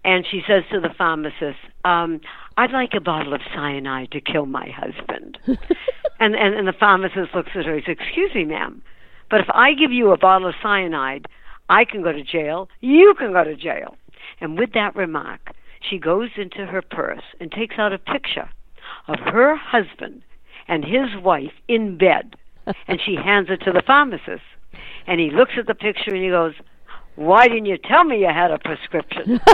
and she says to the pharmacist, um, "I'd like a bottle of cyanide to kill my husband." [LAUGHS] and, and and the pharmacist looks at her. He says, "Excuse me, ma'am, but if I give you a bottle of cyanide, I can go to jail. You can go to jail." And with that remark, she goes into her purse and takes out a picture of her husband and his wife in bed, and she hands it to the pharmacist. And he looks at the picture and he goes, "Why didn't you tell me you had a prescription?" [LAUGHS]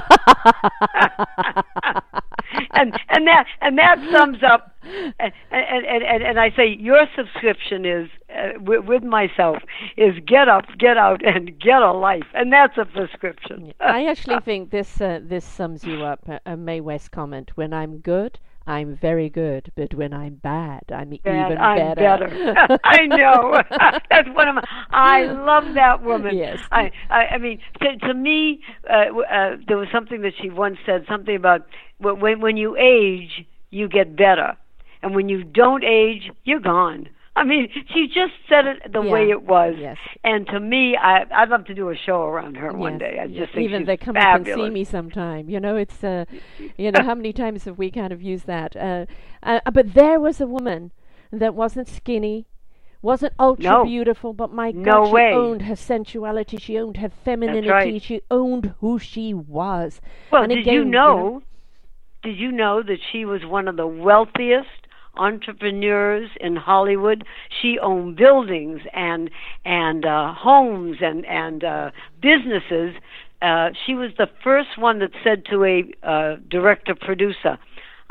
and and that and that sums up. And and and, and I say your subscription is uh, with, with myself is get up, get out, and get a life, and that's a prescription. I actually think this uh, this sums you up. A, a Mae West comment: "When I'm good, I'm very good, but when I'm bad, I'm Bad, even I'm better." [LAUGHS] I know. [LAUGHS] That's one of my. I love that woman. Yes. I. I, I mean, to, to me, uh, uh, there was something that she once said. Something about when when you age, you get better, and when you don't age, you're gone. I mean, she just said it the Yeah. way it was. Yes. And to me, I, I'd love to do a show around her one day. I yes. just think even she's they come fabulous. up and see me sometime. You know, it's uh, [LAUGHS] you know how many times have we kind of used that? Uh, uh, but there was a woman that wasn't skinny, wasn't ultra No. beautiful, but my God, No she way. owned her sensuality. She owned her femininity. right. She owned who she was. Well, and did again, you you know, know- Did you know that she was one of the wealthiest entrepreneurs in Hollywood? She owned buildings and and uh, homes and and uh, businesses. Uh, she was the first one that said to a uh, director producer.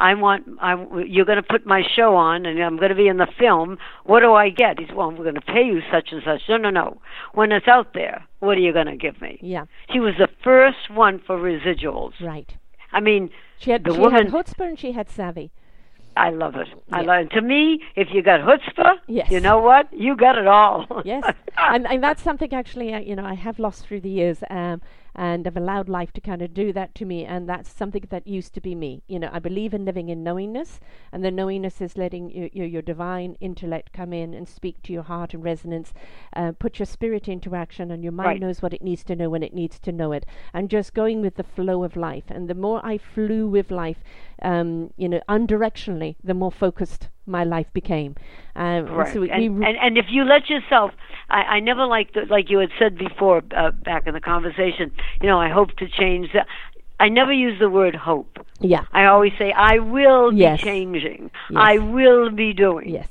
I want. I, you're going to put my show on, and I'm going to be in the film. What do I get? He said, "Well, we're going to pay you such and such." No, no, no. When it's out there, what are you going to give me? Yeah, She was the first one for residuals. right. I mean, She had The she woman- had chutzpah and she had savvy. I love it. I Yeah. love it. To me, if you got chutzpah, Yes. you know what? You got it all. Yes, [LAUGHS] and and that's something actually uh, you know I have lost through the years, um, and I've allowed life to kind of do that to me, and that's something that used to be me. You know, I believe in living in knowingness, and the knowingness is letting you, your your divine intellect come in and speak to your heart and resonance, uh, put your spirit into action, and your mind Right. knows what it needs to know when it needs to know it, and just going with the flow of life. And the more I flew with life, um, you know, undirectionally, the more focused my life became. Um, and Right. So we, and, we and and if you let yourself, I, I never like the, like you had said before uh, back in the conversation. You know, I hope to change. The, I never use the word hope. yeah. I always say I will Yes. be changing. Yes. I will be doing. Yes.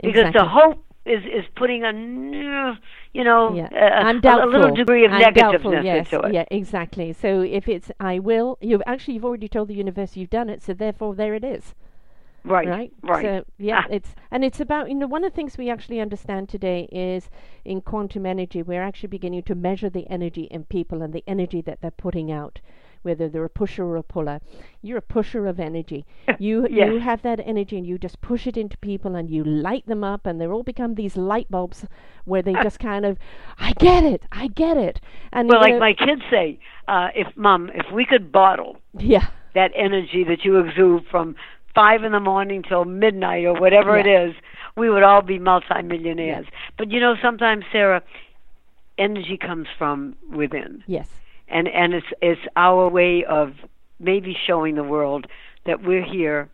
Because exactly. the hope is is putting a n- you know yeah. a, I'm a- a little degree of I'm negativeness doubtful, yes. into it. Yeah, exactly. So if it's I will, you've actually you've already told the universe you've done it, so therefore there it is. Right. Right. Right. So yeah, Ah. it's and it's about you know one of the things we actually understand today is in quantum energy we're actually beginning to measure the energy in people and the energy that they're putting out. Whether they're a pusher or a puller, you're a pusher of energy. [LAUGHS] You Yes. you have that energy and you just push it into people and you light them up and they all become these light bulbs where they [LAUGHS] just kind of, I get it, I get it. And Well, like know- my kids say, uh, if mom, if we could bottle yeah, that energy that you exude from five in the morning till midnight or whatever it Yeah. is, we would all be multimillionaires. But you know, sometimes Sarah, energy comes from within, yes, and and it's it's our way of maybe showing the world that we're here,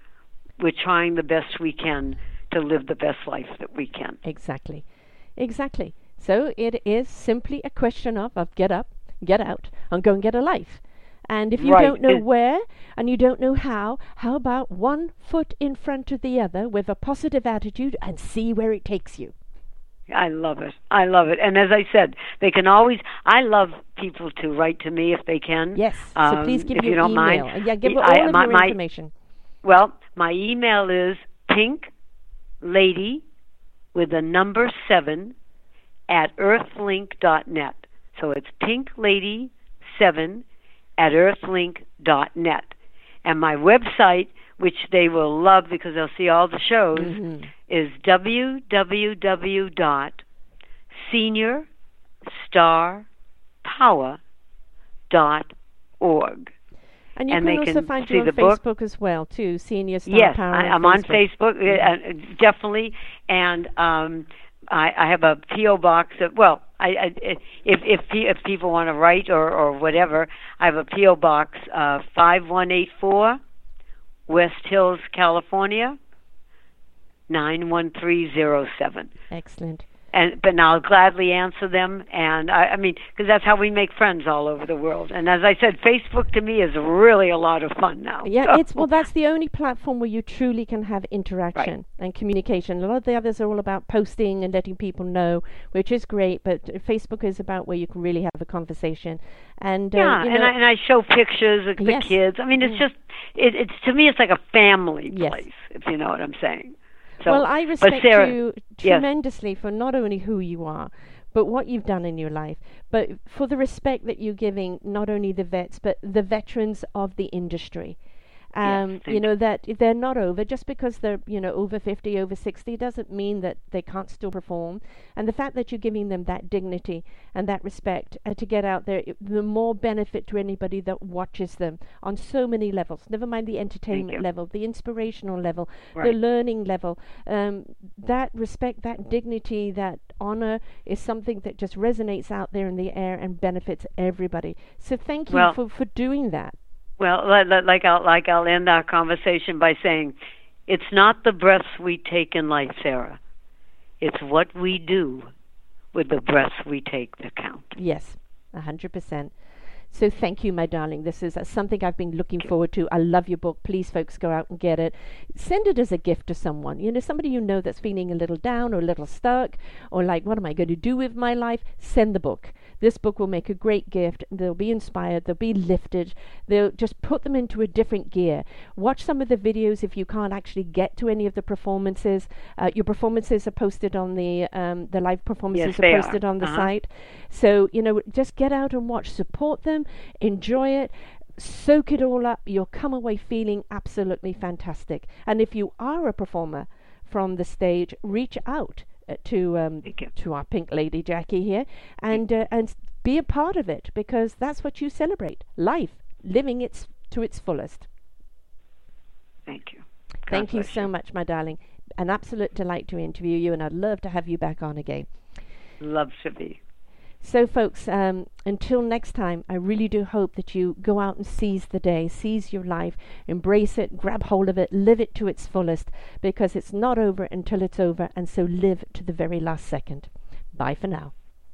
we're trying the best we can to live the best life that we can. exactly, exactly. So it is simply a question of, of get up, get out, and go and get a life. And if you Right, don't know it- where and you don't know how, how about one foot in front of the other with a positive attitude and see where it takes you? I love it. I love it. And as I said, they can always. I love people to write to me if they can. Yes. Um, so please give if your you don't email. mind. Yeah, give I- all of my- your my- information. Well, my email is pink lady with the number seven at earthlink.net. So it's pink lady seven at earthlink.net. And my website, which they will love because they'll see all the shows, Mhm. is www.seniorstarpower.org. And you and can also can find you on the book. Facebook as well, too. Senior Star yes, Power. On I'm on Facebook. Facebook, uh, uh, definitely, and um, I, I have a PO box. That, well, I, I if if if people want to write or or whatever, I have a PO box uh, five one eight four, West Hills, California, nine one three zero seven. Excellent. And but now I'll gladly answer them, and I, I mean because that's how we make friends all over the world. And as I said, Facebook to me is really a lot of fun now. Yeah, So- [LAUGHS] it's well. That's the only platform where you truly can have interaction and communication. A lot of the others are all about posting and letting people know, which is great. But uh, Facebook is about where you can really have a conversation. And uh, Yeah, you and know, I and I show pictures of the kids. I mean, it's Mm. just it, it's to me, it's like a family Yes. place, if you know what I'm saying. So, well, I respect Sarah- you yes. tremendously for not only who you are, but what you've done in your life, but for the respect that you're giving not only the vets, but the veterans of the industry. Um, you know that they're not over. Just because they're you know over 50 over 60 doesn't mean that they can't still perform. And the fact that you're giving them that dignity and that respect uh, to get out there it- the more benefit to anybody that watches them on so many levels. Never mind the entertainment level the inspirational level the learning level. Um, that respect that dignity that honor is something that just resonates out there in the air and benefits everybody. So thank you Well- for, for doing that well, li- li- like I'll like I'll end our conversation by saying, it's not the breaths we take in life, Sarah. It's what we do with the breaths we take that count. Yes, a hundred percent. So thank you, my darling. This is uh, something I've been looking forward to. I love your book. Please, folks, go out and get it. Send it as a gift to someone. You know, somebody you know that's feeling a little down or a little stuck, or like, what am I going to do with my life? Send the book. This book will make a great gift. They'll be inspired. They'll be lifted. They'll just put them into a different gear. Watch some of the videos if you can't actually get to any of the performances. Uh, your performances are posted on the um, the live performances they are are. posted on the Uh-huh. site. So, you know, just get out and watch, support them, enjoy it, soak it all up. You'll come away feeling absolutely fantastic. And if you are a performer from the stage, reach out to um, to our pink lady Jackie here. And uh, and be a part of it because that's what you celebrate. Life living its to its fullest. Thank you. God thank you so much my darling. An absolute delight to interview you and I'd love to have you back on again. Love to be. So, folks, um, until next time, I really do hope that you go out and seize the day, seize your life, embrace it, grab hold of it, live it to its fullest, because it's not over until it's over, and so live to the very last second. Bye for now.